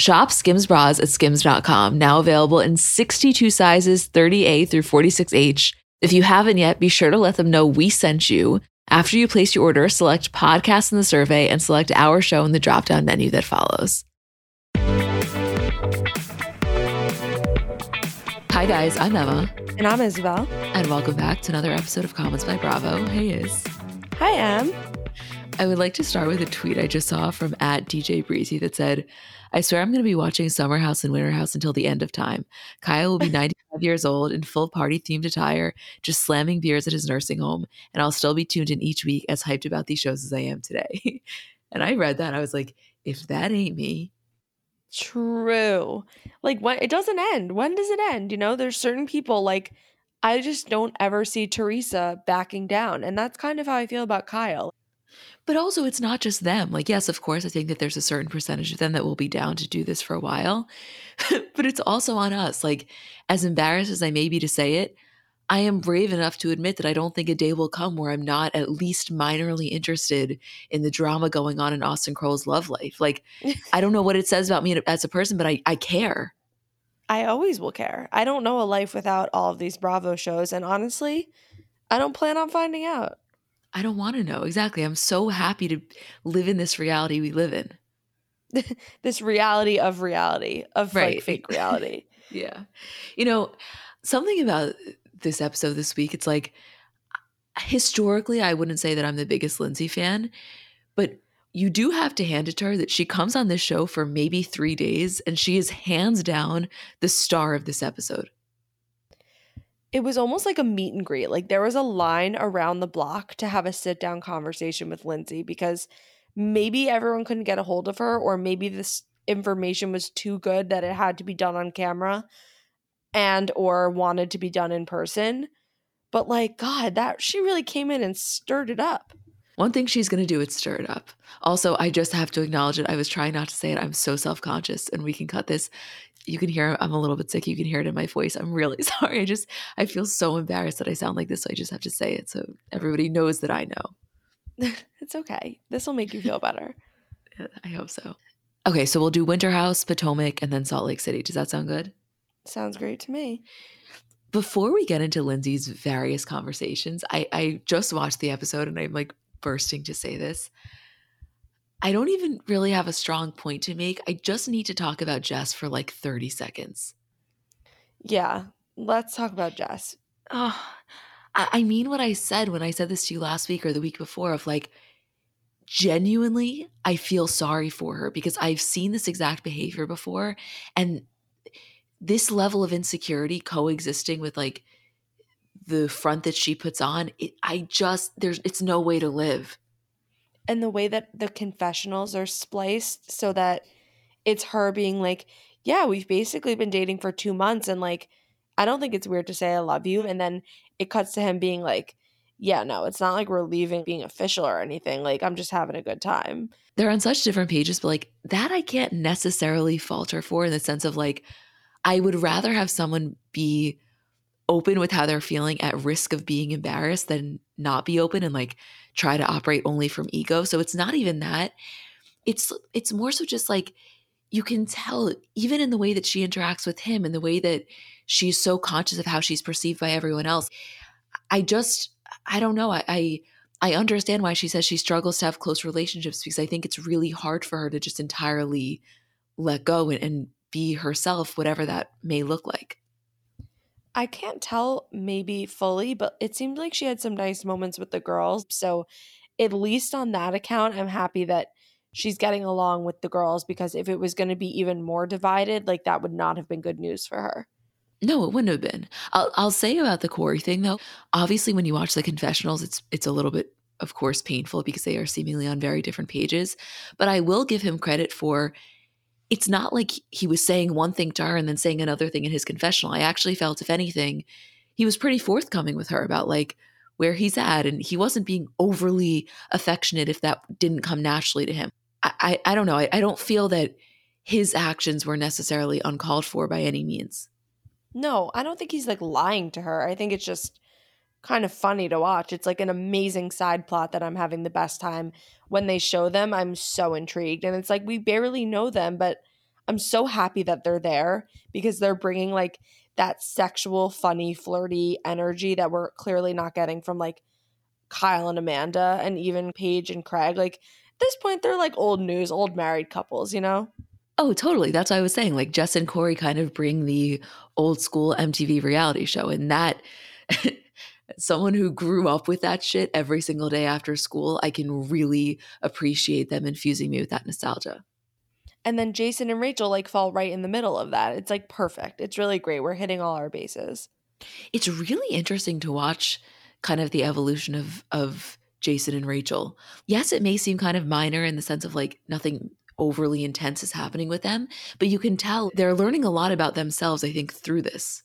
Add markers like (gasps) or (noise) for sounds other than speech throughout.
Shop Skims bras at skims.com, now available in 62 sizes 30A through 46H. If you haven't yet, be sure to let them know we sent you. After you place your order, select podcast in the survey and select our show in the drop down menu that follows. Hi, guys. I'm Emma. And I'm Isabel. And welcome back to another episode of Comments by Bravo. Hey, Is. Hi, Em. I would like to start with a tweet I just saw from at DJ Breezy that said, I swear I'm going to be watching Summer House and Winter House until the end of time. Kyle will be (laughs) 95 years old in full party themed attire, just slamming beers at his nursing home, and I'll still be tuned in each week as hyped about these shows as I am today. (laughs) and I read that. I was like, if that ain't me. True. Like when it doesn't end. When does it end? You know, there's certain people like I just don't ever see Teresa backing down. And that's kind of how I feel about Kyle. But also, it's not just them. Like, yes, of course, I think that there's a certain percentage of them that will be down to do this for a while. (laughs) but it's also on us. Like, as embarrassed as I may be to say it, I am brave enough to admit that I don't think a day will come where I'm not at least minorly interested in the drama going on in Austen Kroll's love life. Like, (laughs) I don't know what it says about me as a person, but I, I care. I always will care. I don't know a life without all of these Bravo shows. And honestly, I don't plan on finding out. I don't want to know. Exactly. I'm so happy to live in this reality we live in. (laughs) this reality of reality, of right. like fake reality. (laughs) yeah. You know, something about this episode this week, it's like historically, I wouldn't say that I'm the biggest Lindsay fan, but you do have to hand it to her that she comes on this show for maybe three days and she is hands down the star of this episode it was almost like a meet and greet. Like there was a line around the block to have a sit down conversation with Lindsay because maybe everyone couldn't get a hold of her, or maybe this information was too good that it had to be done on camera and or wanted to be done in person. But like, God, that she really came in and stirred it up. One thing she's going to do is stir it up. Also, I just have to acknowledge it. I was trying not to say it. I'm so self conscious, and we can cut this you can hear I'm a little bit sick. You can hear it in my voice. I'm really (laughs) sorry. I just I feel so embarrassed that I sound like this. So I just have to say it so everybody knows that I know. (laughs) it's okay. This will make you feel better. (laughs) I hope so. Okay, so we'll do Winter House, Potomac, and then Salt Lake City. Does that sound good? Sounds great to me. Before we get into Lindsay's various conversations, I, I just watched the episode and I'm like bursting to say this. I don't even really have a strong point to make. I just need to talk about Jess for like 30 seconds. Yeah, let's talk about Jess. Oh, I mean what I said when I said this to you last week or the week before of like, genuinely, I feel sorry for her because I've seen this exact behavior before. And this level of insecurity coexisting with like the front that she puts on, it, I just, there's, it's no way to live and the way that the confessionals are spliced so that it's her being like, yeah, we've basically been dating for two months and like, I don't think it's weird to say I love you. And then it cuts to him being like, yeah, no, it's not like we're leaving being official or anything. Like, I'm just having a good time. They're on such different pages, but like that I can't necessarily falter for in the sense of like, I would rather have someone be open with how they're feeling at risk of being embarrassed than not be open and like try to operate only from ego. So it's not even that. It's it's more so just like you can tell even in the way that she interacts with him and the way that she's so conscious of how she's perceived by everyone else. I just I don't know. I, I I understand why she says she struggles to have close relationships because I think it's really hard for her to just entirely let go and, and be herself, whatever that may look like. I can't tell maybe fully, but it seemed like she had some nice moments with the girls. So, at least on that account, I'm happy that she's getting along with the girls because if it was going to be even more divided, like that would not have been good news for her. No, it wouldn't have been. I'll I'll say about the Kory thing though. Obviously, when you watch the confessionals, it's it's a little bit, of course, painful because they are seemingly on very different pages. But I will give him credit for it's not like he was saying one thing to her and then saying another thing in his confessional. I actually felt, if anything, he was pretty forthcoming with her about like where he's at, and he wasn't being overly affectionate if that didn't come naturally to him. I I, I don't know. I, I don't feel that his actions were necessarily uncalled for by any means. No, I don't think he's like lying to her. I think it's just kind of funny to watch. It's like an amazing side plot that I'm having the best time. When they show them, I'm so intrigued. And it's like we barely know them, but I'm so happy that they're there because they're bringing like that sexual, funny, flirty energy that we're clearly not getting from like Kyle and Amanda and even Paige and Craig. Like at this point, they're like old news, old married couples, you know? Oh, totally. That's what I was saying. Like Jess and Kory kind of bring the old school MTV reality show. And that, (laughs) someone who grew up with that shit every single day after school, I can really appreciate them infusing me with that nostalgia. And then Jason and Rachel like fall right in the middle of that. It's like perfect. It's really great. We're hitting all our bases. It's really interesting to watch kind of the evolution of of Jason and Rachel. Yes, it may seem kind of minor in the sense of like nothing overly intense is happening with them, but you can tell they're learning a lot about themselves, I think, through this.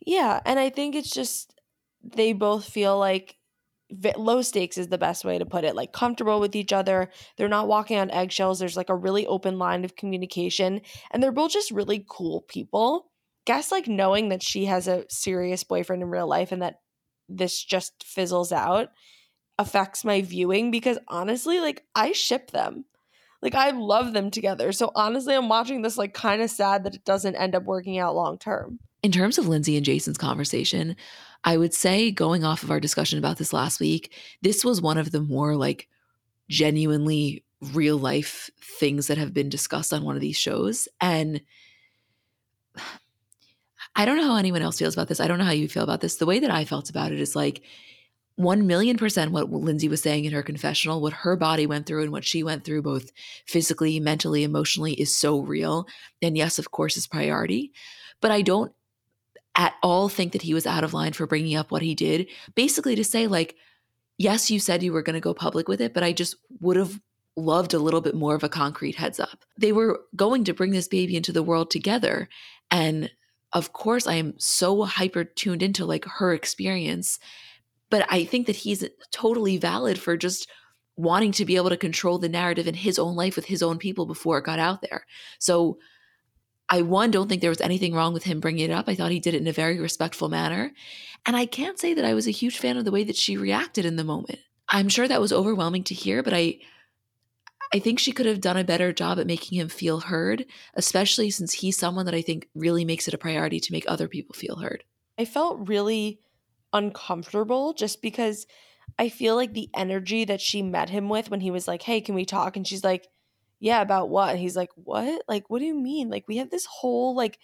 Yeah. And I think it's just they both feel like low stakes is the best way to put it like comfortable with each other they're not walking on eggshells there's like a really open line of communication and they're both just really cool people guess like knowing that she has a serious boyfriend in real life and that this just fizzles out affects my viewing because honestly like i ship them like I love them together. So honestly, I'm watching this like kind of sad that it doesn't end up working out long term. In terms of Lindsay and Jason's conversation, I would say going off of our discussion about this last week, this was one of the more like genuinely real life things that have been discussed on one of these shows and (sighs) I don't know how anyone else feels about this. I don't know how you feel about this. The way that I felt about it is like 1 million percent what Lindsay was saying in her confessional, what her body went through and what she went through, both physically, mentally, emotionally, is so real. And yes, of course, is priority. But I don't at all think that he was out of line for bringing up what he did. Basically, to say, like, yes, you said you were going to go public with it, but I just would have loved a little bit more of a concrete heads up. They were going to bring this baby into the world together. And of course, I am so hyper tuned into like her experience but I think that he's totally valid for just wanting to be able to control the narrative in his own life with his own people before it got out there. So I one don't think there was anything wrong with him bringing it up. I thought he did it in a very respectful manner. And I can't say that I was a huge fan of the way that she reacted in the moment. I'm sure that was overwhelming to hear, but I I think she could have done a better job at making him feel heard, especially since he's someone that I think really makes it a priority to make other people feel heard. I felt really uncomfortable just because I feel like the energy that she met him with when he was like, Hey, can we talk? And she's like, Yeah, about what? He's like, What? Like, what do you mean? Like, we have this whole like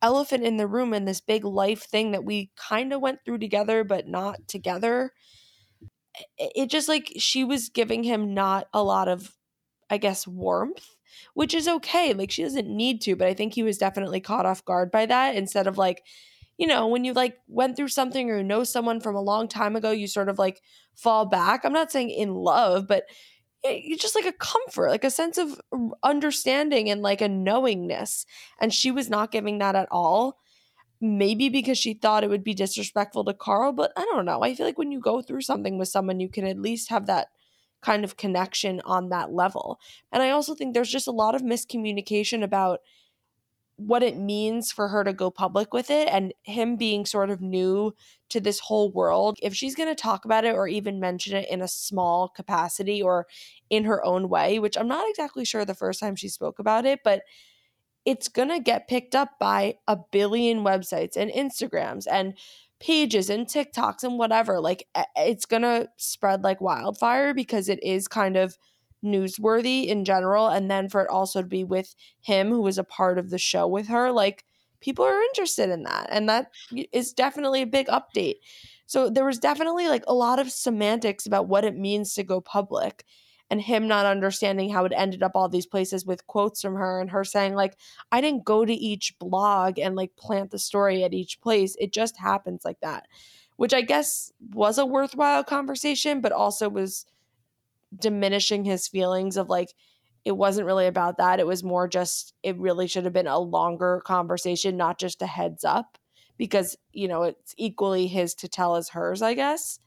elephant in the room and this big life thing that we kind of went through together, but not together. It just like she was giving him not a lot of, I guess, warmth, which is okay. Like, she doesn't need to, but I think he was definitely caught off guard by that instead of like, you know, when you like went through something or know someone from a long time ago, you sort of like fall back. I'm not saying in love, but it's just like a comfort, like a sense of understanding and like a knowingness. And she was not giving that at all. Maybe because she thought it would be disrespectful to Carl, but I don't know. I feel like when you go through something with someone, you can at least have that kind of connection on that level. And I also think there's just a lot of miscommunication about what it means for her to go public with it and him being sort of new to this whole world. If she's going to talk about it or even mention it in a small capacity or in her own way, which I'm not exactly sure the first time she spoke about it, but it's going to get picked up by a billion websites and Instagrams and pages and TikToks and whatever. Like it's going to spread like wildfire because it is kind of newsworthy in general and then for it also to be with him who was a part of the show with her like people are interested in that and that is definitely a big update. So there was definitely like a lot of semantics about what it means to go public and him not understanding how it ended up all these places with quotes from her and her saying like i didn't go to each blog and like plant the story at each place. It just happens like that which i guess was a worthwhile conversation but also was diminishing his feelings of like it wasn't really about that. It was more just it really should have been a longer conversation, not just a heads up, because you know it's equally his to tell as hers, I guess.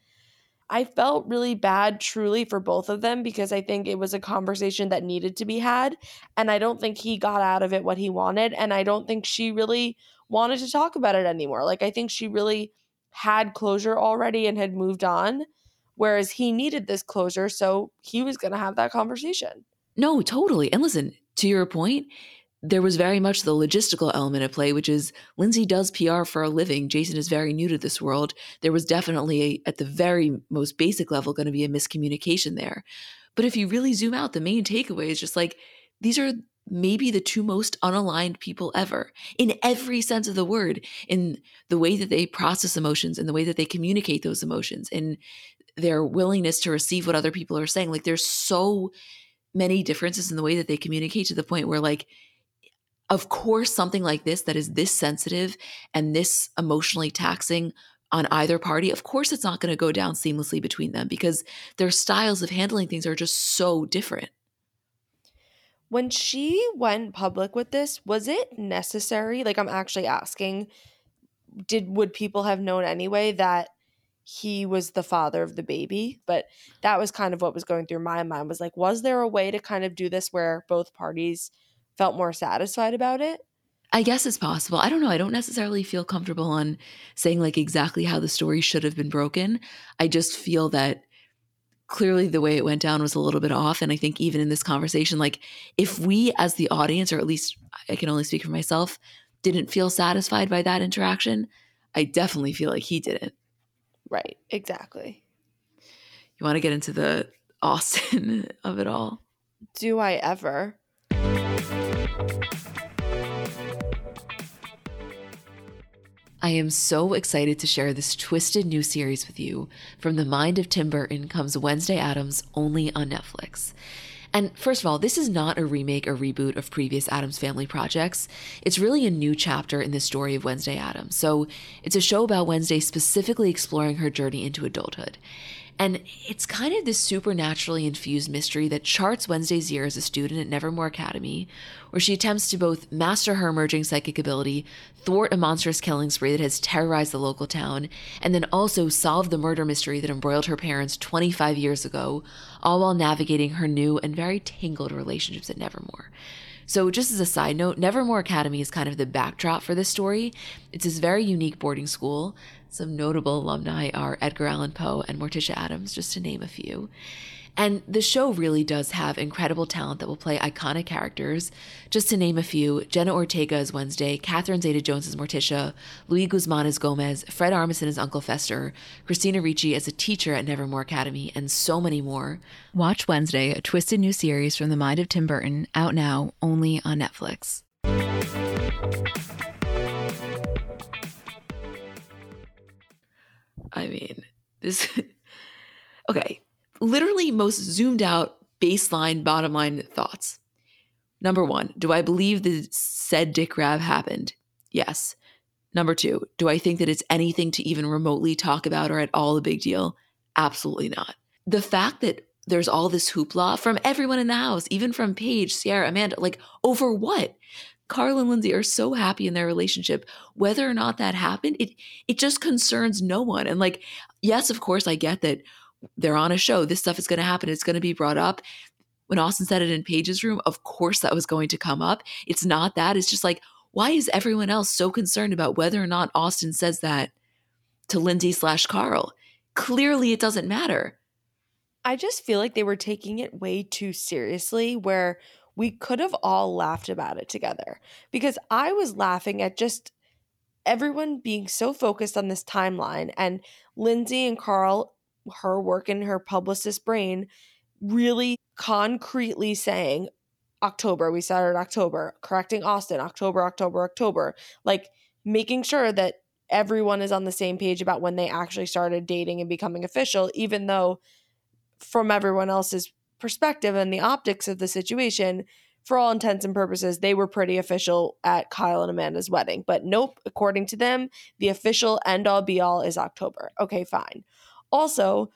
I felt really bad truly for both of them because I think it was a conversation that needed to be had. And I don't think he got out of it what he wanted. And I don't think she really wanted to talk about it anymore. Like, I think she really had closure already and had moved on. Whereas he needed this closure, so he was going to have that conversation. No, totally. And listen, to your point, there was very much the logistical element at play, which is Lindsay does PR for a living. Jason is very new to this world. There was definitely, a, at the very most basic level, going to be a miscommunication there. But if you really zoom out, the main takeaway is just like these are maybe the two most unaligned people ever in every sense of the word, in the way that they process emotions, in the way that they communicate those emotions, in their willingness to receive what other people are saying. Like there's so many differences in the way that they communicate to the point where like of course something like this that is this sensitive and this emotionally taxing on either party, of course it's not going to go down seamlessly between them because their styles of handling things are just so different. When she went public with this, was it necessary? Like I'm actually asking, did would people have known anyway that he was the father of the baby but that was kind of what was going through my mind was like was there a way to kind of do this where both parties felt more satisfied about it I guess it's possible. I don't know. I don't necessarily feel comfortable on saying like exactly how the story should have been broken. I just feel that clearly the way it went down was a little bit off. And I think even in this conversation, like if we as the audience, or at least I can only speak for myself, didn't feel satisfied by that interaction, I definitely feel like he didn't. Right, exactly. You want to get into the Austen (laughs) of it all? Do I ever? I am so excited to share this twisted new series with you. From the mind of Tim Burton comes Wednesday Addams only on Netflix. And first of all, this is not a remake or reboot of previous Addams Family projects. It's really a new chapter in the story of Wednesday Addams. So it's a show about Wednesday specifically exploring her journey into adulthood. And it's kind of this supernaturally infused mystery that charts Wednesday's year as a student at Nevermore Academy, where she attempts to both master her emerging psychic ability, thwart a monstrous killing spree that has terrorized the local town, and then also solve the murder mystery that embroiled her parents 25 years ago, all while navigating her new and very tangled relationships at Nevermore. So, just as a side note, Nevermore Academy is kind of the backdrop for this story. It's this very unique boarding school some notable alumni are Edgar Allan Poe and Morticia Addams, just to name a few. And the show really does have incredible talent that will play iconic characters. Just to name a few Jenna Ortega as Wednesday, Catherine Zeta Jones as Morticia, Luis Guzman as Gomez, Fred Armisen as Uncle Fester, Christina Ricci as a teacher at Nevermore Academy, and so many more. Watch Wednesday, a twisted new series from the mind of Tim Burton, out now only on Netflix. I mean, this, (laughs) okay, literally most zoomed out baseline, bottom line thoughts. Number one, do I believe the said dick grab happened? Yes. Number two, do I think that it's anything to even remotely talk about or at all a big deal? Absolutely not. The fact that there's all this hoopla from everyone in the house, even from Paige, Ciara, Amanda, like over what? Carl and Lindsay are so happy in their relationship. Whether or not that happened, it it just concerns no one. And like, yes, of course, I get that they're on a show. This stuff is going to happen. It's going to be brought up. When Austen said it in Paige's room, of course that was going to come up. It's not that. It's just like, why is everyone else so concerned about whether or not Austen says that to Lindsay slash Carl? Clearly, it doesn't matter. I just feel like they were taking it way too seriously, where we could have all laughed about it together. Because I was laughing at just everyone being so focused on this timeline and Lindsay and Carl, her work in her publicist brain, really concretely saying, October, we started October, correcting Austen, October, October, October, like making sure that everyone is on the same page about when they actually started dating and becoming official, even though from everyone else's perspective and the optics of the situation, for all intents and purposes, they were pretty official at Kyle and Amanda's wedding. But nope, according to them, the official end all be all is October. Okay, fine. Also,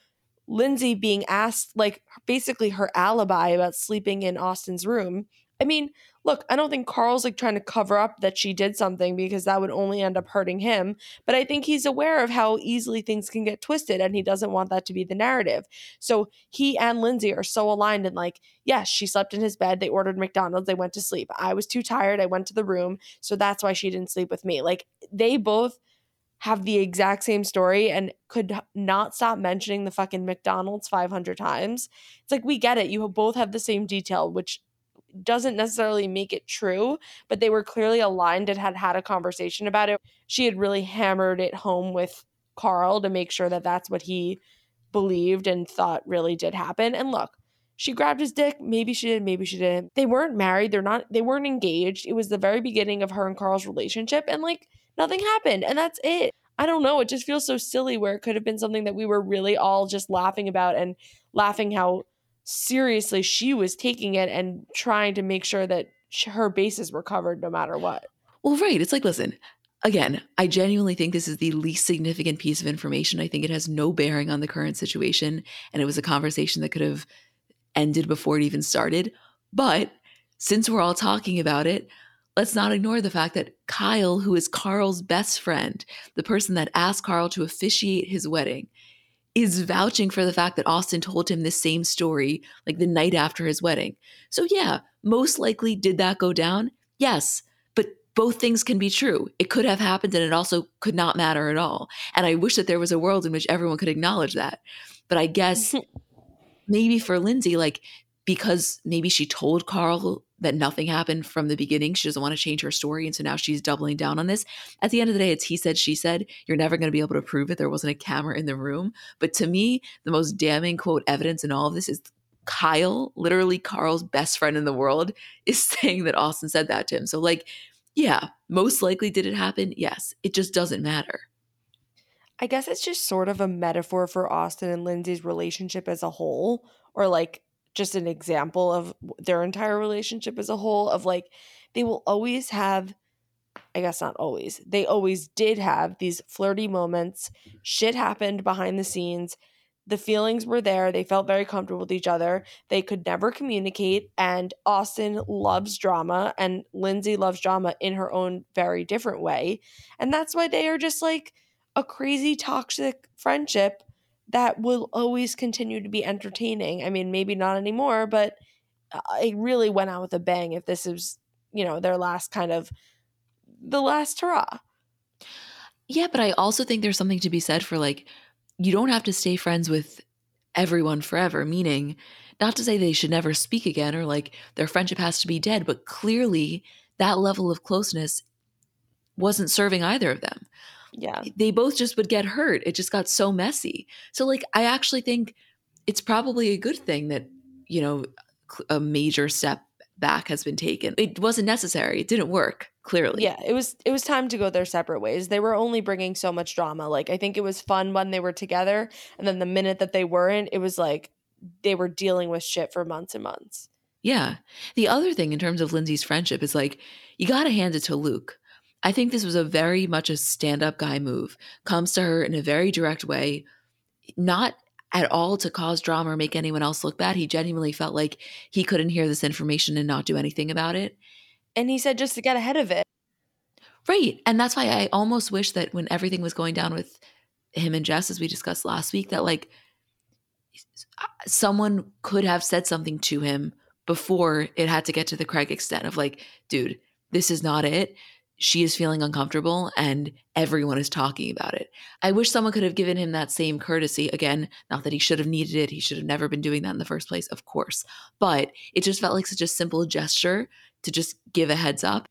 Lindsay being asked, like, basically her alibi about sleeping in Austen's room. I mean, look, I don't think Carl's like trying to cover up that she did something because that would only end up hurting him. But I think he's aware of how easily things can get twisted and he doesn't want that to be the narrative. So he and Lindsay are so aligned and like, yes, she slept in his bed. They ordered McDonald's. They went to sleep. I was too tired. I went to the room. So that's why she didn't sleep with me. Like they both have the exact same story and could not stop mentioning the fucking McDonald's 500 times. It's like we get it. You both have the same detail, which doesn't necessarily make it true, but they were clearly aligned and had had a conversation about it. She had really hammered it home with Carl to make sure that that's what he believed and thought really did happen. And look, she grabbed his dick. Maybe she did, maybe she didn't. They weren't married. They're not, they weren't engaged. It was the very beginning of her and Carl's relationship. And like nothing happened. And that's it. I don't know. It just feels so silly where it could have been something that we were really all just laughing about and laughing how seriously she was taking it and trying to make sure that her bases were covered no matter what. Well, right. It's like, listen, again, I genuinely think this is the least significant piece of information. I think it has no bearing on the current situation. And it was a conversation that could have ended before it even started. But since we're all talking about it, let's not ignore the fact that Kyle, who is Carl's best friend, the person that asked Carl to officiate his wedding, is vouching for the fact that Austen told him the same story like the night after his wedding. So, yeah, most likely did that go down? Yes, but both things can be true. It could have happened and it also could not matter at all. And I wish that there was a world in which everyone could acknowledge that. But I guess (laughs) maybe for Lindsay, like, because maybe she told Carl that nothing happened from the beginning. She doesn't want to change her story. And so now she's doubling down on this. At the end of the day, it's he said, she said. You're never going to be able to prove it. There wasn't a camera in the room. But to me, the most damning quote evidence in all of this is Kyle, literally Carl's best friend in the world, (laughs) is saying that Austen said that to him. So, like, yeah, most likely did it happen? Yes. It just doesn't matter. I guess it's just sort of a metaphor for Austen and Lindsay's relationship as a whole, or like just an example of their entire relationship as a whole of like they will always have I guess not always. They always did have these flirty moments. Mm-hmm. Shit happened behind the scenes. The feelings were there. They felt very comfortable with each other. They could never communicate. And Austen loves drama, and Lindsay loves drama in her own very different way. And that's why they are just like a crazy toxic friendship that will always continue to be entertaining. I mean, maybe not anymore, but it really went out with a bang if this is, you know, their last kind of the last hurrah. Yeah, but I also think there's something to be said for like you don't have to stay friends with everyone forever, meaning not to say they should never speak again or like their friendship has to be dead, but clearly that level of closeness wasn't serving either of them yeah. they both just would get hurt. It just got so messy. So like i actually think it's probably a good thing that you know a major step back has been taken. It wasn't necessary. It didn't work clearly. Yeah it was it was time to go their separate ways. They were only bringing so much drama. Like i think it was fun when they were together and then the minute that they weren't it was like they were dealing with shit for months and months. Yeah. The other thing in terms of lindsay's friendship is like you gotta hand it to luke I think this was a very much a stand up guy move. Comes to her in a very direct way, not at all to cause drama or make anyone else look bad. He genuinely felt like he couldn't hear this information and not do anything about it. And he said just to get ahead of it. Right. And that's why I almost wish that when everything was going down with him and Jess, as we discussed last week, that like someone could have said something to him before it had to get to the Craig extent of like, dude, this is not it she is feeling uncomfortable and everyone is talking about it. I wish someone could have given him that same courtesy. Again, not that he should have needed it. He should have never been doing that in the first place, of course. But it just felt like such a simple gesture to just give a heads up.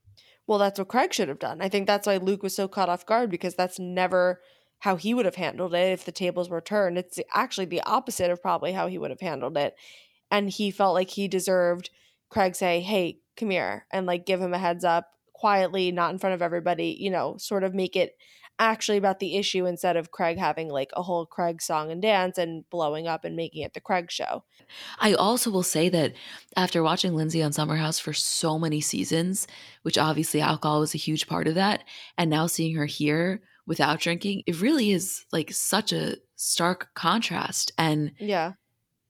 Well, that's what Craig should have done. I think that's why Luke was so caught off guard because that's never how he would have handled it if the tables were turned. It's actually the opposite of probably how he would have handled it. And he felt like he deserved Craig say, "Hey, come here," and like give him a heads up quietly, not in front of everybody, you know, sort of make it actually about the issue instead of Craig having like a whole Craig song and dance and blowing up and making it the Craig show. I also will say that after watching Lindsay on Summer House for so many seasons, which obviously alcohol was a huge part of that, and now seeing her here without drinking, it really is like such a stark contrast. And yeah,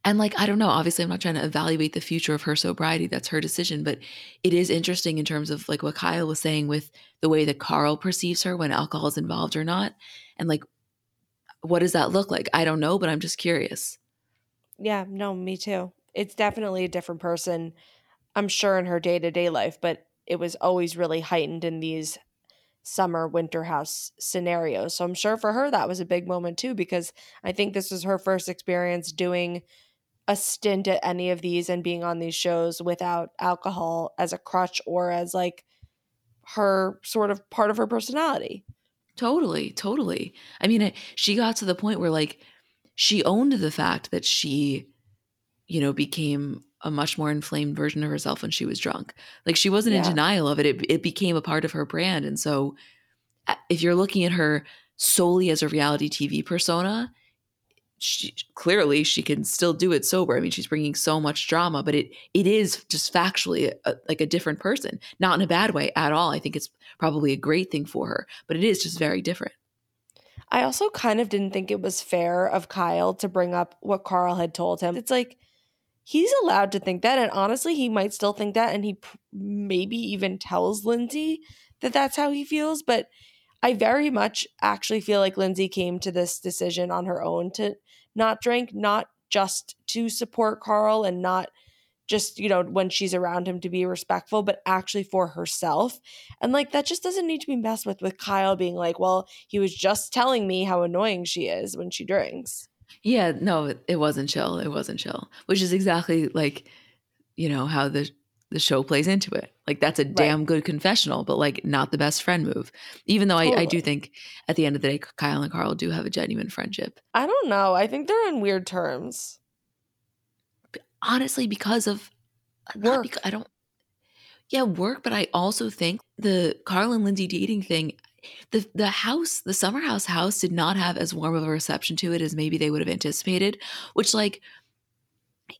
and like i don't know obviously i'm not trying to evaluate the future of her sobriety that's her decision but it is interesting in terms of like what kyle was saying with the way that carl perceives her when alcohol is involved or not and like what does that look like? I don't know but i'm just curious. Yeah no me too. It's definitely a different person i'm sure in her day-to-day life but it was always really heightened in these summer winter house scenarios. So i'm sure for her that was a big moment too because i think this was her first experience doing a stint at any of these and being on these shows without alcohol as a crutch or as like her sort of part of her personality. Totally, totally. I mean, she got to the point where like she owned the fact that she, you know, became a much more inflamed version of herself when she was drunk. Like she wasn't yeah. in denial of it. It it became a part of her brand. And so if you're looking at her solely as a reality TV persona, she, clearly she can still do it sober. I mean, she's bringing so much drama, but it it is just factually a, like a different person, not in a bad way at all. I think it's probably a great thing for her, but it is just very different. I also kind of didn't think it was fair of Kyle to bring up what Carl had told him. It's like he's allowed to think that, and honestly, he might still think that, and he maybe even tells Lindsay that that's how he feels, but. I very much actually feel like Lindsay came to this decision on her own to not drink, not just to support Carl and not just, you know, when she's around him to be respectful, but actually for herself. And like that just doesn't need to be messed with with Kyle being like, well, he was just telling me how annoying she is when she drinks. Yeah, no, it wasn't chill. It wasn't chill, which is exactly like, you know, how the the show plays into it. Like that's a right. damn good confessional, but like not the best friend move. Even though totally. I, I do think at the end of the day, Kyle and Carl do have a genuine friendship. I don't know. I think they're in weird terms. Honestly, because of uh, work. Because, I don't. Yeah, work, but I also think the Carl and Lindsay dating thing, the the house, the summer house house did not have as warm of a reception to it as maybe they would have anticipated. Which like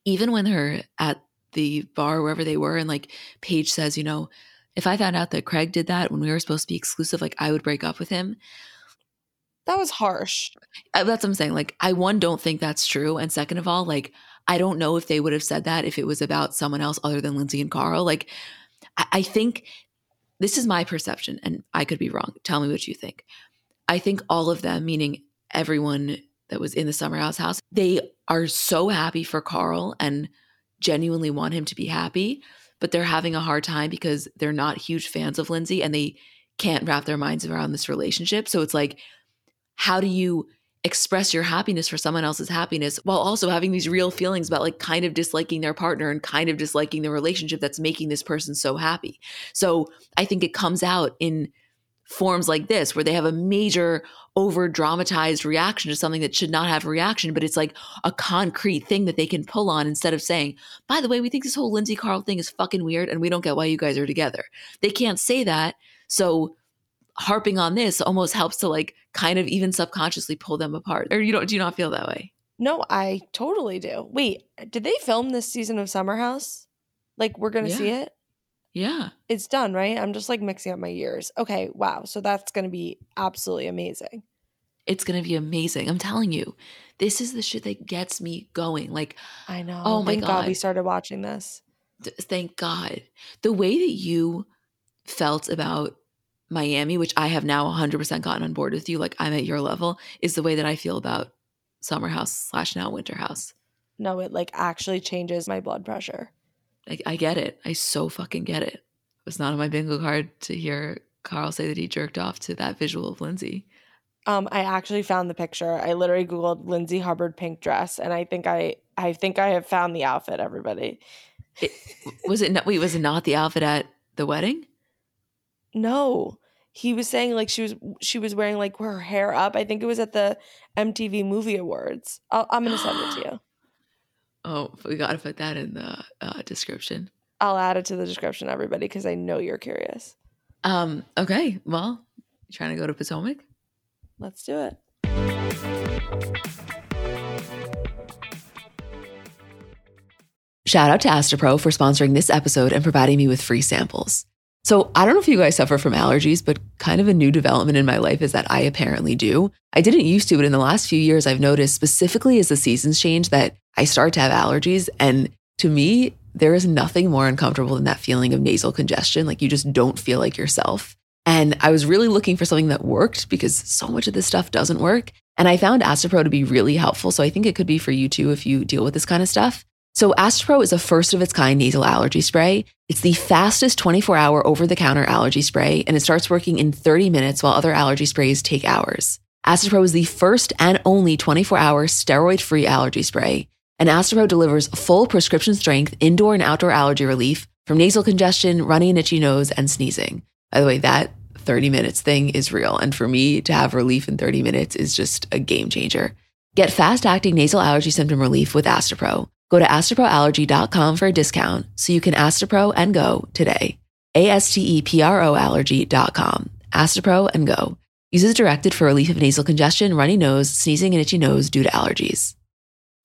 even when they're at the bar wherever they were and like Paige says, you know, if I found out that Craig did that when we were supposed to be exclusive, like I would break up with him. That was harsh. That's what I'm saying. Like, I one don't think that's true, and second of all, like I don't know if they would have said that if it was about someone else other than Lindsay and Carl. Like, I, I think this is my perception, and I could be wrong. Tell me what you think. I think all of them, meaning everyone that was in the summer house house, they are so happy for Carl and genuinely want him to be happy, but they're having a hard time because they're not huge fans of Lindsay and they can't wrap their minds around this relationship. So it's like, how do you express your happiness for someone else's happiness while also having these real feelings about like kind of disliking their partner and kind of disliking the relationship that's making this person so happy. So I think it comes out in forms like this where they have a major over dramatized reaction to something that should not have a reaction but it's like a concrete thing that they can pull on instead of saying by the way we think this whole lindsay carl thing is fucking weird and we don't get why you guys are together. They can't say that so harping on this almost helps to like kind of even subconsciously pull them apart. Or you don't do you not feel that way? No i totally do. Wait did they film this season of summer house? Like we're gonna yeah. see it yeah. It's done, right? I'm just like mixing up my years. Okay, wow. So that's going to be absolutely amazing. It's going to be amazing. I'm telling you. This is the shit that gets me going. Like I know. Oh my god. god we started watching this. Thank God. The way that you felt about Miami, which I have now 100% gotten on board with you, like I'm at your level, is the way that I feel about Summer House slash now Winter House. No, it like actually changes my blood pressure. I, I get it. I so fucking get it. It was not on my bingo card to hear Carl say that he jerked off to that visual of Lindsay? Um, I actually found the picture. I literally googled Lindsay Hubbard pink dress, and I think I I think I have found the outfit. Everybody, it, was it not? Wait, was it not the outfit at the wedding? No, he was saying like she was she was wearing like her hair up. I think it was at the MTV Movie Awards. i am gonna send it to you. (gasps) (gasps) (gasps) Oh, we gotta put that in the uh, description. I'll add it to the description, everybody, because I know you're curious. Um. Okay. Well, you trying to go to Potomac? Let's do it. Shout out to Astepro for sponsoring this episode and providing me with free samples. So, I don't know if you guys suffer from allergies, but kind of a new development in my life is that I apparently do. I didn't used to, but in the last few years, I've noticed specifically as the seasons change that I start to have allergies. And to me, there is nothing more uncomfortable than that feeling of nasal congestion. Like you just don't feel like yourself. And I was really looking for something that worked because so much of this stuff doesn't work. And I found Astepro to be really helpful. So I think it could be for you too if you deal with this kind of stuff. So Astepro is a first of its kind nasal allergy spray. It's the fastest 24 hour over the counter allergy spray, and it starts working in 30 minutes while other allergy sprays take hours. Astepro is the first and only 24 hour steroid free allergy spray. And Astepro delivers full prescription strength indoor and outdoor allergy relief from nasal congestion, runny and itchy nose, and sneezing. By the way, that 30 minutes thing is real. And for me to have relief in 30 minutes is just a game changer. Get fast acting nasal allergy symptom relief with Astepro. Go to asteproallergy.com for a discount so you can Astepro and go today. A S T E P R O allergy.com. Astepro and go. Uses directed for relief of nasal congestion, runny nose, sneezing, and itchy nose due to allergies.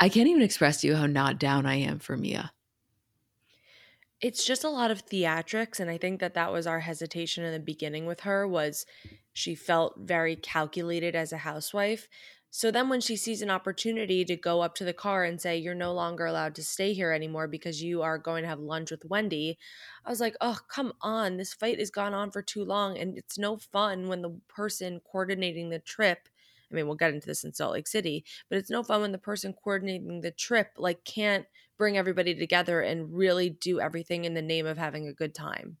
I can't even express to you how not down I am for Mia. It's just a lot of theatrics and I think that that was our hesitation in the beginning with her was she felt very calculated as a housewife. So then when she sees an opportunity to go up to the car and say you're no longer allowed to stay here anymore because you are going to have lunch with Wendy, I was like, "Oh, come on. This fight has gone on for too long and it's no fun when the person coordinating the trip I mean, we'll get into this in Salt Lake City, but it's no fun when the person coordinating the trip like can't bring everybody together and really do everything in the name of having a good time.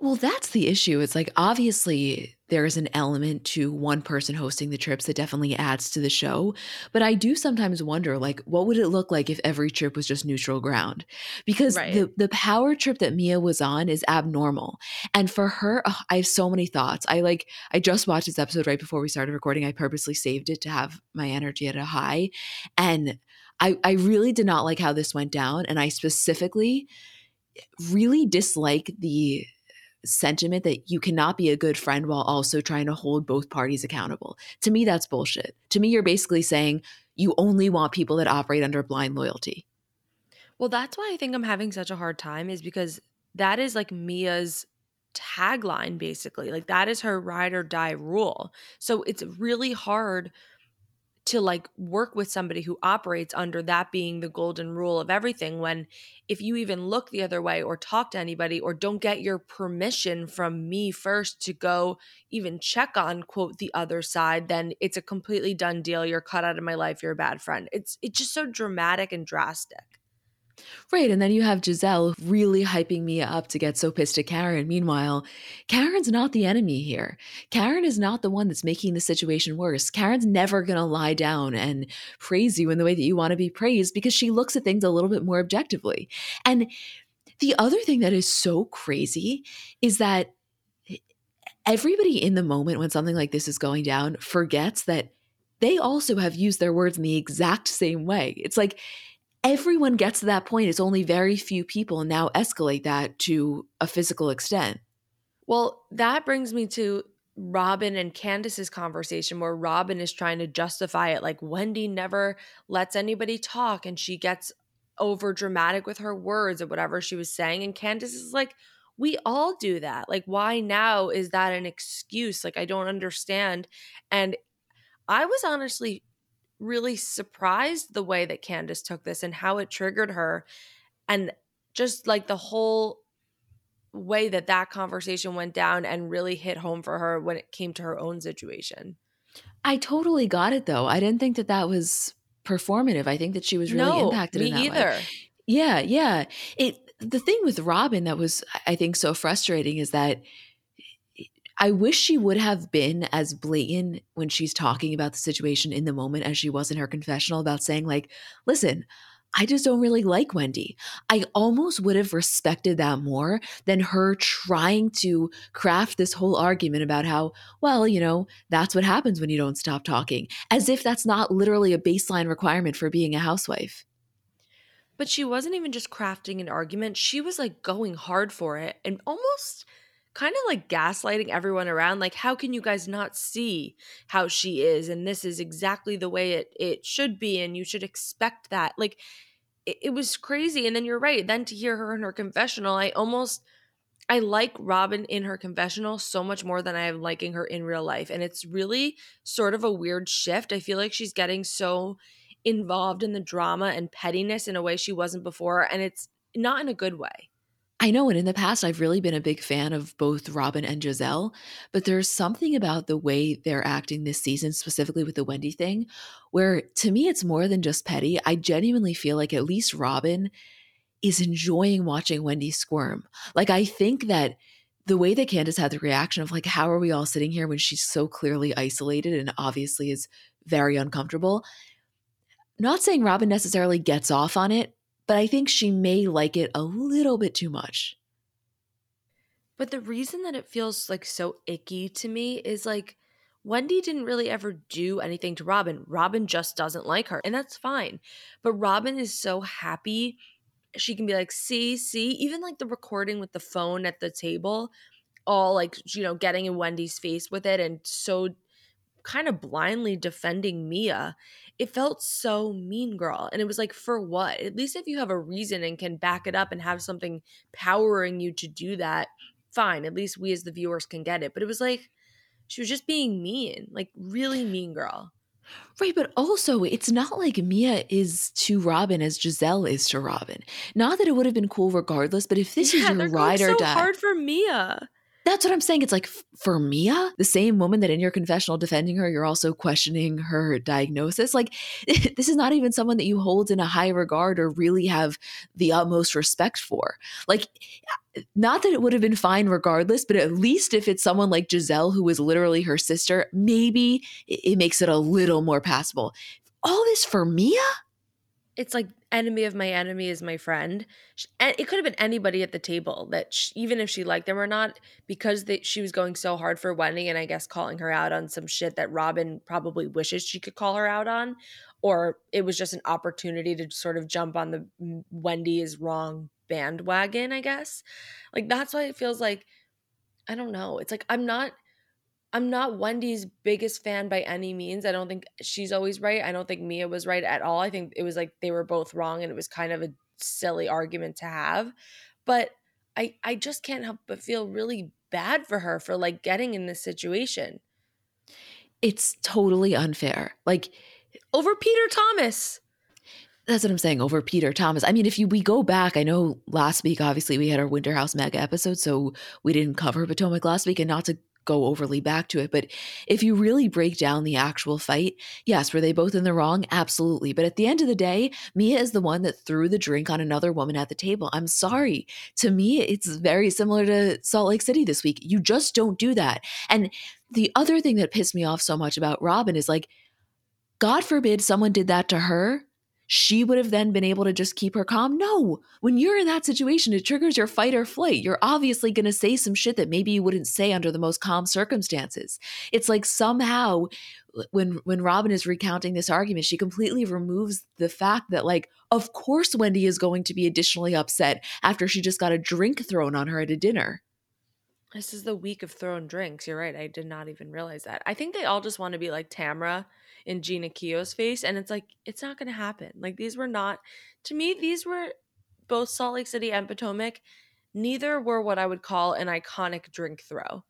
Well, that's the issue. It's like obviously there's an element to one person hosting the trips that definitely adds to the show, but I do sometimes wonder like what would it look like if every trip was just neutral ground? Because right. the the power trip that Mia was on is abnormal. And for her, oh, I have so many thoughts. I like I just watched this episode right before we started recording. I purposely saved it to have my energy at a high and I, I really did not like how this went down. And I specifically really dislike the sentiment that you cannot be a good friend while also trying to hold both parties accountable. To me, that's bullshit. To me, you're basically saying you only want people that operate under blind loyalty. Well, that's why I think I'm having such a hard time, is because that is like Mia's tagline, basically. Like, that is her ride or die rule. So it's really hard to like work with somebody who operates under that being the golden rule of everything when if you even look the other way or talk to anybody or don't get your permission from me first to go even check on quote the other side then it's a completely done deal. You're cut out of my life. You're a bad friend. It's it's just so dramatic and drastic Right. And then you have Gizelle really hyping Mia up to get so pissed at Karen. Meanwhile, Karen's not the enemy here. Karen is not the one that's making the situation worse. Karen's never going to lie down and praise you in the way that you want to be praised because she looks at things a little bit more objectively. And the other thing that is so crazy is that everybody in the moment when something like this is going down forgets that they also have used their words in the exact same way. It's like, everyone gets to that point. It's only very few people now escalate that to a physical extent. Well, that brings me to Robyn and Candiace's conversation where Robyn is trying to justify it like Wendy never lets anybody talk and she gets over dramatic with her words or whatever she was saying. And Candiace is like, we all do that. Like, why now is that an excuse? Like, I don't understand. And I was honestly really surprised the way that Candiace took this and how it triggered her. And just like the whole way that that conversation went down and really hit home for her when it came to her own situation. I totally got it though. I didn't think that that was performative. I think that she was really no, impacted me in that either. way. Yeah, yeah. It the thing with Robyn that was I think so frustrating is that I wish she would have been as blatant when she's talking about the situation in the moment as she was in her confessional about saying, like, listen, I just don't really like Wendy. I almost would have respected that more than her trying to craft this whole argument about how, well, you know, that's what happens when you don't stop talking, as if that's not literally a baseline requirement for being a housewife. But she wasn't even just crafting an argument, she was like going hard for it and almost kind of like gaslighting everyone around like how can you guys not see how she is and this is exactly the way it it should be and you should expect that like it, it was crazy and then you're right then to hear her in her confessional i almost I like Robyn in her confessional so much more than I am liking her in real life. And it's really sort of a weird shift. I feel like she's getting so involved in the drama and pettiness in a way she wasn't before. And it's not in a good way. I know, and in the past, I've really been a big fan of both Robyn and Gizelle, but there's something about the way they're acting this season, specifically with the Wendy thing, where to me, it's more than just petty. I genuinely feel like at least Robyn is enjoying watching Wendy squirm. Like, I think that the way that Candiace had the reaction of, like, how are we all sitting here when she's so clearly isolated and obviously is very uncomfortable? Not saying Robyn necessarily gets off on it, but I think she may like it a little bit too much. But the reason that it feels like so icky to me is like Wendy didn't really ever do anything to Robyn. Robyn just doesn't like her, and that's fine. But Robyn is so happy. She can be like, see, see, even like the recording with the phone at the table, all like, you know, getting in Wendy's face with it and so kind of blindly defending Mia it felt so mean girl. And it was like, for what? At least if you have a reason and can back it up and have something powering you to do that, fine. At least we as the viewers can get it. But it was like, she was just being mean, like really mean girl. Right, but also it's not like Mia is to Robyn as Gizelle is to Robyn. Not that it would have been cool regardless, but if this yeah, is your ride or so die, hard for Mia. That's what I'm saying. It's like for Mia, the same woman that in your confessional defending her, you're also questioning her diagnosis. Like, (laughs) this is not even someone that you hold in a high regard or really have the utmost respect for. Like, not that it would have been fine regardless, but at least if it's someone like Gizelle, who is literally her sister, maybe it makes it a little more passable. All this for Mia? it's like enemy of my enemy is my friend. And it could have been anybody at the table that she, even if she liked them or not, because they, she was going so hard for Wendy and I guess calling her out on some shit that Robyn probably wishes she could call her out on, or it was just an opportunity to sort of jump on the Wendy is wrong bandwagon, I guess. Like that's why it feels like I don't know. It's like I'm not I'm not Wendy's biggest fan by any means. I don't think she's always right. I don't think Mia was right at all. I think it was like they were both wrong and it was kind of a silly argument to have. But I I just can't help but feel really bad for her for like getting in this situation. It's totally unfair. Like over Peter Thomas. That's what I'm saying over Peter Thomas. I mean, if you we go back, I know last week obviously we had our Winter House mega episode, so we didn't cover Potomac last week, and not to go overly back to it, but if you really break down the actual fight, yes, were they both in the wrong? Absolutely. But at the end of the day, Mia is the one that threw the drink on another woman at the table. I'm sorry. To me, it's very similar to Salt Lake City this week. You just don't do that. And the other thing that pissed me off so much about Robyn is like, God forbid someone did that to her she would have then been able to just keep her calm. No, when you're in that situation, it triggers your fight or flight. You're obviously going to say some shit that maybe you wouldn't say under the most calm circumstances. It's like somehow when when Robyn is recounting this argument, she completely removes the fact that like of course Wendy is going to be additionally upset after she just got a drink thrown on her at a dinner. This is the week of thrown drinks. You're right. I did not even realize that. I think they all just want to be like Tamra in Jeana Keough's face. And it's like, it's not going to happen. Like, these were not, to me, these were both Salt Lake City and Potomac. Neither were what I would call an iconic drink throw.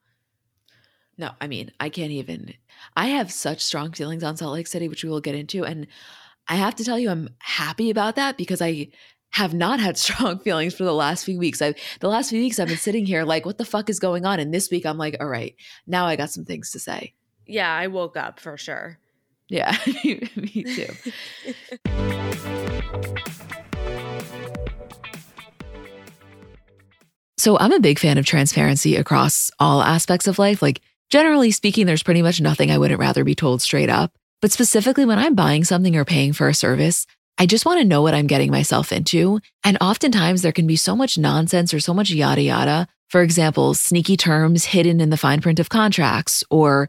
No, I mean, I can't even. I have such strong feelings on Salt Lake City, which we will get into. And I have to tell you, I'm happy about that because I have not had (laughs) strong feelings for the last few weeks. I the last few weeks I've been sitting here like, what the fuck is going on? And this week I'm like, all right, now I got some things to say. Yeah, I woke up for sure. Yeah, (laughs) me too. so I'm a big fan of transparency across all aspects of life. Like, generally speaking, there's pretty much nothing I wouldn't rather be told straight up. But specifically, when I'm buying something or paying for a service, I just want to know what I'm getting myself into. And oftentimes, there can be so much nonsense or so much yada yada. For example, sneaky terms hidden in the fine print of contracts, or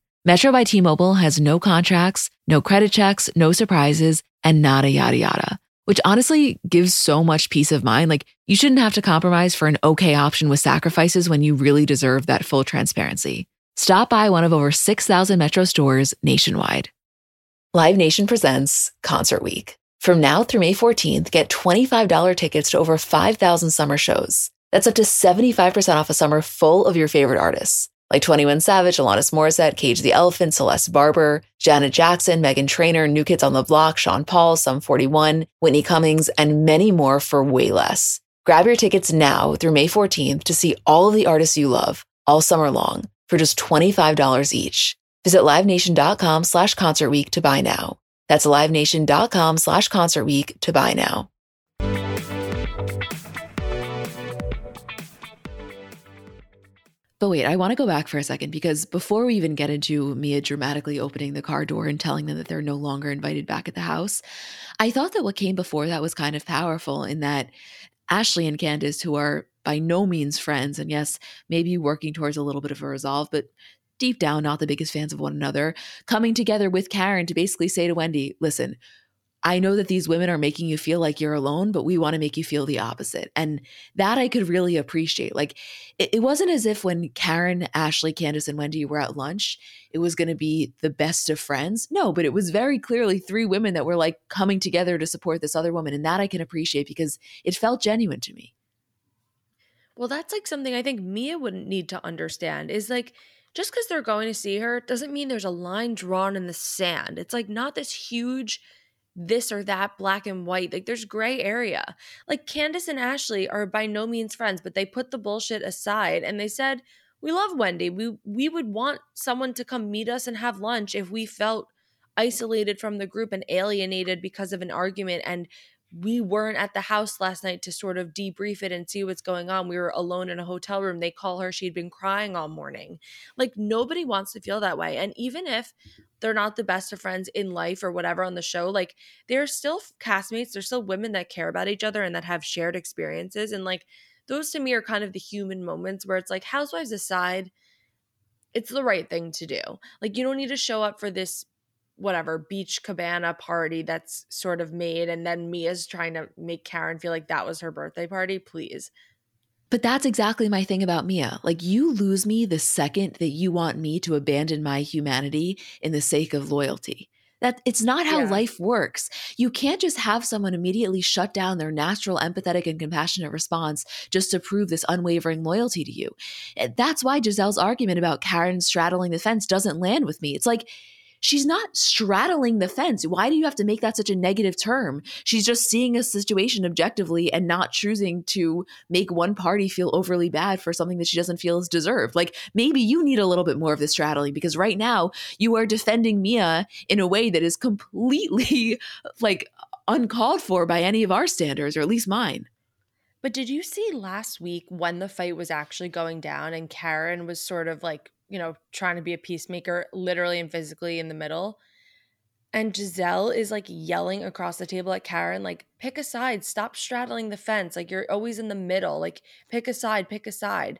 Metro by T Mobile has no contracts, no credit checks, no surprises, and nada yada yada, which honestly gives so much peace of mind. Like you shouldn't have to compromise for an okay option with sacrifices when you really deserve that full transparency. Stop by one of over 6,000 Metro stores nationwide. Live Nation presents Concert Week. From now through May 14th, get $25 tickets to over 5,000 summer shows. That's up to 75% off a summer full of your favorite artists like 21 Savage, Alanis Morissette, Cage the Elephant, Celeste Barber, Janet Jackson, Meghan Trainor, New Kids on the Block, Sean Paul, Sum 41, Whitney Cummings, and many more for way less. Grab your tickets now through May 14th to see all of the artists you love all summer long for just $25 each. Visit LiveNation.com slash Concert Week to buy now. That's LiveNation.com slash Concert Week to buy now. But wait, I want to go back for a second because before we even get into Mia dramatically opening the car door and telling them that they're no longer invited back at the house, I thought that what came before that was kind of powerful in that Ashley and Candiace, who are by no means friends, and yes, maybe working towards a little bit of a resolve, but deep down, not the biggest fans of one another, coming together with Karen to basically say to Wendy, listen, I know that these women are making you feel like you're alone, but we want to make you feel the opposite. And that I could really appreciate. Like, it, it wasn't as if when Karen, Ashley, Candiace, and Wendy were at lunch, it was going to be the best of friends. No, but it was very clearly three women that were like coming together to support this other woman. And that I can appreciate because it felt genuine to me. Well, that's like something I think Mia wouldn't need to understand is like, just because they're going to see her doesn't mean there's a line drawn in the sand. It's like not this huge this or that black and white. Like there's gray area. Like Candiace and Ashley are by no means friends, but they put the bullshit aside and they said, "We love Wendy. We we would want someone to come meet us and have lunch if we felt isolated from the group and alienated because of an argument and we weren't at the house last night to sort of debrief it and see what's going on. We were alone in a hotel room. They call her, she'd been crying all morning. Like nobody wants to feel that way. And even if they're not the best of friends in life or whatever on the show, like they're still castmates, they're still women that care about each other and that have shared experiences. And like those to me are kind of the human moments where it's like housewives aside, it's the right thing to do. Like you don't need to show up for this whatever beach cabana party that's sort of made and then Mia's trying to make Karen feel like that was her birthday party, please. But that's exactly my thing about Mia. Like, you lose me the second that you want me to abandon my humanity in the sake of loyalty. That it's not how Yeah. life works. You can't just have someone immediately shut down their natural empathetic and compassionate response just to prove this unwavering loyalty to you. Eh, That's why Gizelle's argument about Karen straddling the fence doesn't land with me. It's like she's not straddling the fence. Why do you have to make that such a negative term? She's just seeing a situation objectively and not choosing to make one party feel overly bad for something that she doesn't feel is deserved. Like maybe you need a little bit more of this straddling because right now you are defending Mia in a way that is completely (laughs) like uncalled for by any of our standards or at least mine. But did you see last week when the fight was actually going down and Karen was sort of like, you know, trying to be a peacemaker, literally and physically in the middle? And Gizelle is like yelling across the table at Karen, like, pick a side, stop straddling the fence. Like, you're always in the middle. Like, pick a side, pick a side.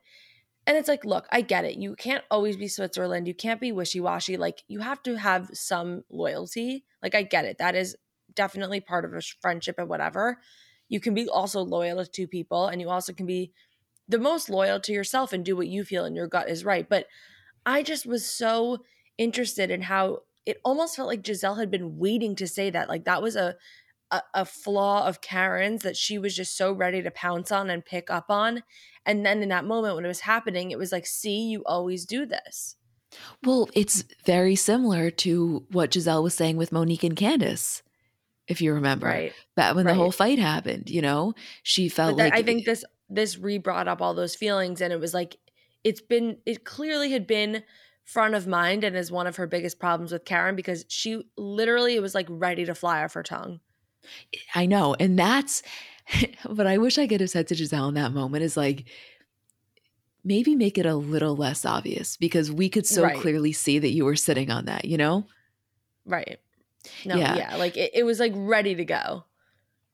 And it's like, look, I get it. You can't always be Switzerland. You can't be wishy washy. Like, you have to have some loyalty. Like, I get it. That is definitely part of a friendship and whatever. You can be also loyal to two people, and you also can be the most loyal to yourself and do what you feel in your gut is right. But I just was so interested in how it almost felt like Gizelle had been waiting to say that. Like that was a, a a flaw of Karen's that she was just so ready to pounce on and pick up on. And then in that moment when it was happening, it was like, see, you always do this. Well, it's very similar to what Gizelle was saying with Monique and Candiace, if you remember. Right. But when the whole fight happened, you know, she felt that- like I think this this re brought up all those feelings and it was like it's been it clearly had been front of mind and is one of her biggest problems with Karen because she literally was like ready to fly off her tongue. I know. And that's (laughs) what I wish I could have said to Gizelle in that moment is like, maybe make it a little less obvious because we could so Right. clearly see that you were sitting on that, you know? Right. No, Yeah. yeah, like it, it was like ready to go.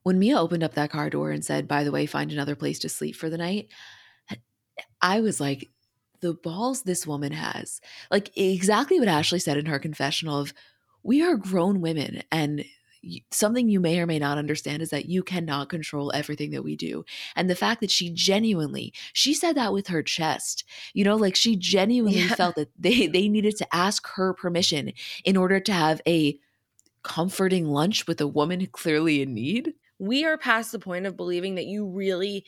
When Mia opened up that car door and said, by the way, find another place to sleep for the night, I was like, the balls this woman has. Like exactly what Ashley said in her confessional of, we are grown women and something you may or may not understand is that you cannot control everything that we do and the fact that she genuinely she said that with her chest you know like she genuinely Yeah. felt that they they needed to ask her permission in order to have a comforting lunch with a woman clearly in need We are past the point of believing that you really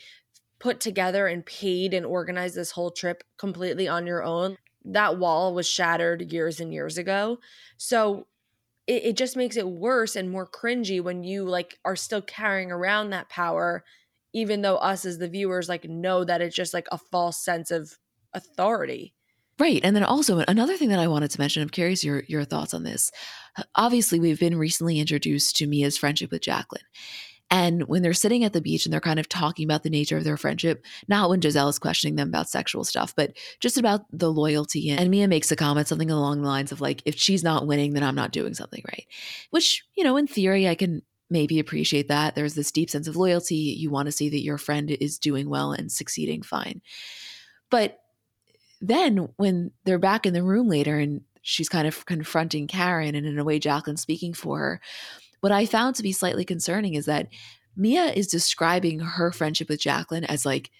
put together and paid and organized this whole trip completely on your own. That wall was shattered years and years ago. So it, it just makes it worse and more cringy when you like are still carrying around that power, even though us as the viewers like know that it's just like a false sense of authority. Right. And then also another thing that I wanted to mention, I'm curious your your thoughts on this. Obviously, we've been recently introduced to Mia's friendship with Jacqueline. And when they're sitting at the beach and they're kind of talking about the nature of their friendship, not when Gizelle is questioning them about sexual stuff, but just about the loyalty. And Mia makes a comment, something along the lines of like, if she's not winning, then I'm not doing something right. Which, you know, in theory, I can maybe appreciate that. There's this deep sense of loyalty. You want to see that your friend is doing well and succeeding fine. But then when they're back in the room later and she's kind of confronting Karen and in a way Jacqueline's speaking for her, what I found to be slightly concerning is that Mia is describing her friendship with Jacqueline as like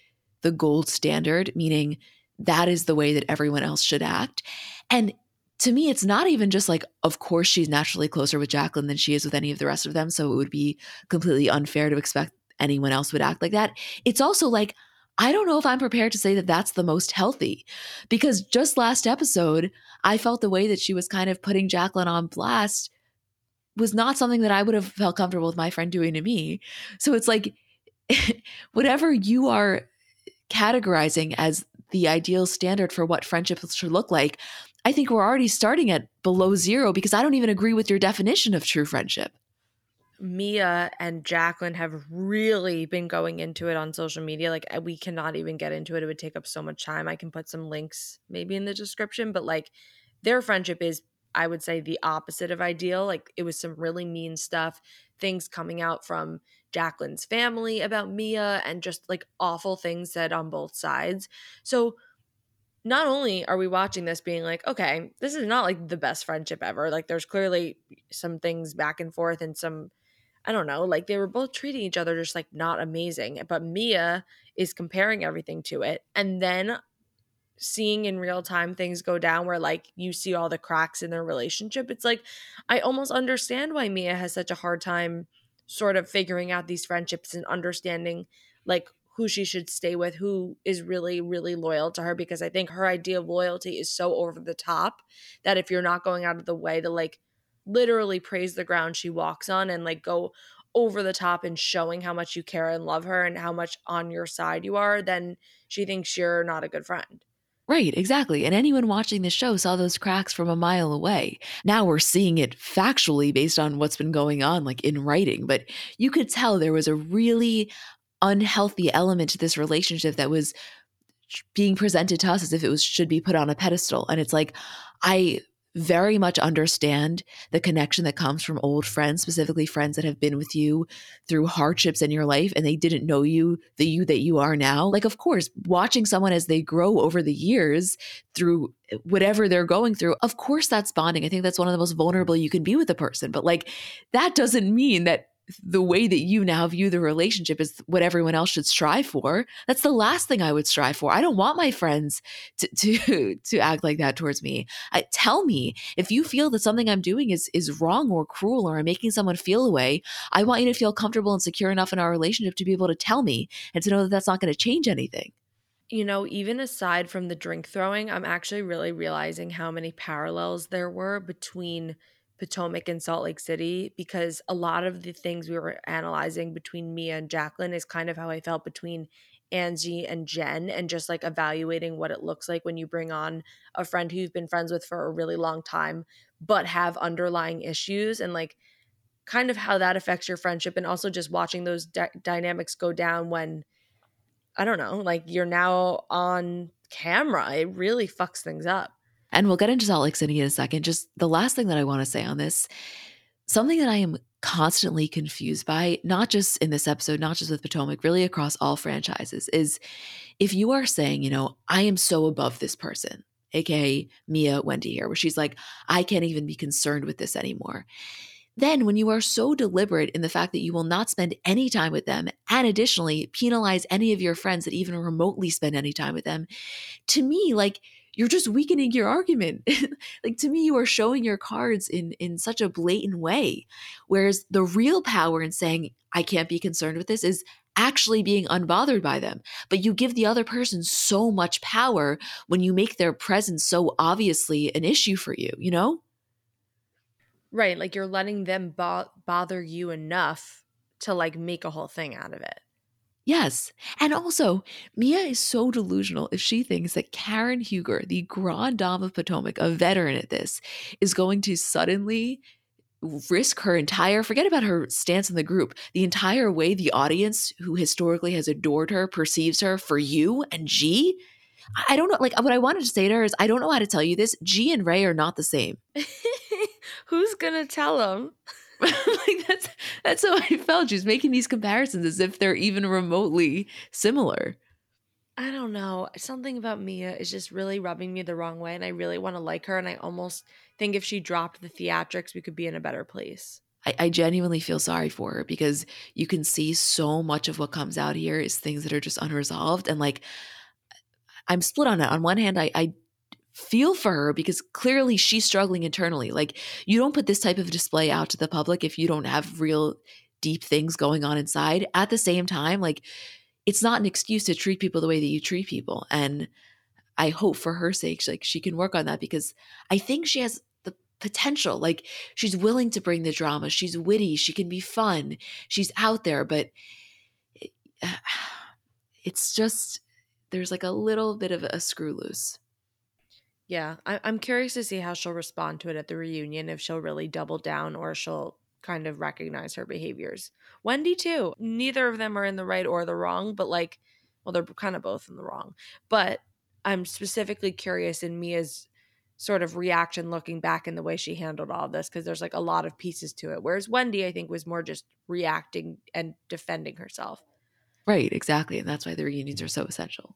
the gold standard, meaning that is the way that everyone else should act. And to me, it's not even just like, of course, she's naturally closer with Jacqueline than she is with any of the rest of them. So it would be completely unfair to expect anyone else would act like that. It's also like, I don't know if I'm prepared to say that that's the most healthy because just last episode, I felt the way that she was kind of putting Jacqueline on blast was not something that I would have felt comfortable with my friend doing to me. So it's like, (laughs) whatever you are categorizing as the ideal standard for what friendship should look like, I think we're already starting at below zero because I don't even agree with your definition of true friendship. Mia and Jacqueline have really been going into it on social media. Like we cannot even get into it. It would take up so much time. I can put some links maybe in the description, but like their friendship is I would say the opposite of ideal. Like it was some really mean stuff, things coming out from Jacqueline's family about Mia and just like awful things said on both sides. So not only are we watching this being like, okay, this is not like the best friendship ever. Like there's clearly some things back and forth and some I don't know, like they were both treating each other just like not amazing. But Mia is comparing everything to it. And then seeing in real time things go down where like you see all the cracks in their relationship. It's like I almost understand why Mia has such a hard time sort of figuring out these friendships and understanding like who she should stay with, who is really, really loyal to her, because I think her idea of loyalty is so over the top that if you're not going out of the way to like literally praise the ground she walks on and like go over the top and showing how much you care and love her and how much on your side you are, then she thinks you're not a good friend. Right, exactly. And anyone watching this show saw those cracks from a mile away. Now we're seeing it factually based on what's been going on, like in writing. But you could tell there was a really unhealthy element to this relationship that was being presented to us as if it was should be put on a pedestal. And it's like, I very much understand the connection that comes from old friends, specifically friends that have been with you through hardships in your life and they didn't know you, the you that you are now. Like, of course, watching someone as they grow over the years through eh, whatever they're going through, of course, that's bonding. I think that's one of the most vulnerable you can be with a person. But like, that doesn't mean that the way that you now view the relationship is what everyone else should strive for. That's the last thing I would strive for. I don't want my friends to to (laughs) to act like that towards me. I, tell me if you feel that something I'm doing is is wrong or cruel or I'm making someone feel away. I want you to feel comfortable and secure enough in our relationship to be able to tell me and to know that that's not going to change anything. You know, even aside from the drink throwing, I'm actually really realizing how many parallels there were between Potomac and Salt Lake City because a lot of the things we were analyzing between Mia and Jacqueline is kind of how I felt between Angie and Jen and just like evaluating what it looks like when you bring on a friend who you've been friends with for a really long time but have underlying issues and like kind of how that affects your friendship and also just watching those dynamics go down when I don't know, like you're now on camera. It really fucks things up. And we'll get into Salt Lake City in a second. Just the last thing that I want to say on this something that I am constantly confused by, not just in this episode, not just with Potomac, really across all franchises, is if you are saying, you know, I am so above this person, aka Mia Wendy here, where she's like, I can't even be concerned with this anymore. Then, when you are so deliberate in the fact that you will not spend any time with them, and additionally penalize any of your friends that even remotely spend any time with them, to me, like, you're just weakening your argument. (laughs) Like to me you are showing your cards in in such a blatant way whereas the real power in saying i can't be concerned with this is actually being unbothered by them. But you give the other person so much power when you make their presence so obviously an issue for you you know? Right like you're letting them bo- bother you enough to like make a whole thing out of it Yes. And also, Mia is so delusional if she thinks that Karen Huger, the grand dame of Potomac, a veteran at this, is going to suddenly risk her entire forget about her stance in the group the entire way the audience who historically has adored her perceives her for you and g? I don't know like what i wanted to say to her is i don't know how to tell you this. G and ray are not the same. (laughs) Who's gonna tell them (laughs) like that's that's how I felt. She's making these comparisons as if they're even remotely similar. I don't know. Something about Mia is just really rubbing me the wrong way, and I really want to like her. And I almost think if she dropped the theatrics, we could be in a better place. I, I, genuinely feel sorry for her because you can see so much of what comes out here is things that are just unresolved. And like, I'm split on it. On one hand, I, I feel for her because clearly she's struggling internally. Like, you don't put this type of display out to the public if you don't have real deep things going on inside. At the same time, like, it's not an excuse to treat people the way that you treat people. And I hope for her sake, like, she can work on that because I think she has the potential. Like, she's willing to bring the drama. She's witty. She can be fun. She's out there, but (sighs) it's just, there's like a little bit of a screw loose. Yeah, I- I'm curious to see how she'll respond to it at the reunion, if she'll really double down or she'll kind of recognize her behaviors. Wendy, too. Neither of them are in the right or the wrong, but like, well, they're kind of both in the wrong. But I'm specifically curious in Mia's sort of reaction looking back in the way she handled all this because there's like a lot of pieces to it. Whereas Wendy, I think, was more just reacting and defending herself. Right, exactly. And that's why the reunions are so essential.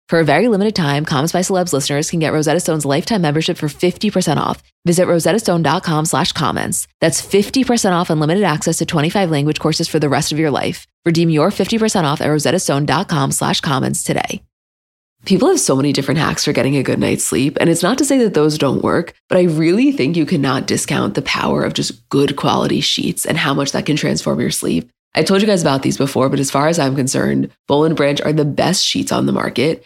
For a very limited time, Comments by Celebs listeners can get Rosetta Stone's lifetime membership for 50% off. Visit rosettastone.com slash comments. That's 50% off unlimited access to 25 language courses for the rest of your life. Redeem your 50% off at rosettastone.com slash comments today. People have so many different hacks for getting a good night's sleep, and it's not to say that those don't work, but I really think you cannot discount the power of just good quality sheets and how much that can transform your sleep. I told you guys about these before, but as far as I'm concerned, Boll and Branch are the best sheets on the market.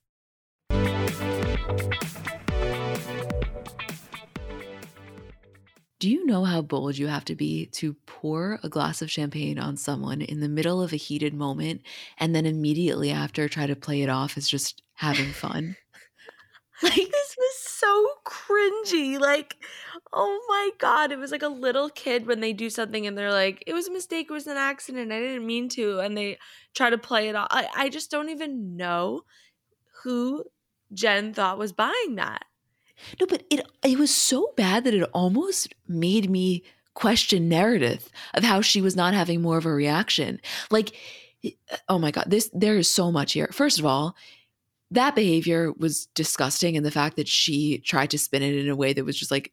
Do you know how bold you have to be to pour a glass of champagne on someone in the middle of a heated moment and then immediately after try to play it off as just having fun? (laughs) like this was so cringy. Like, oh my god, it was like a little kid when they do something and they're like, "It was a mistake. It was an accident. I didn't mean to," and they try to play it off. I, I just don't even know who Jen thought was buying that. No, but it it was so bad that it almost made me question narrative of how she was not having more of a reaction. Like, oh my god, this there is so much here. First of all, that behavior was disgusting, and the fact that she tried to spin it in a way that was just like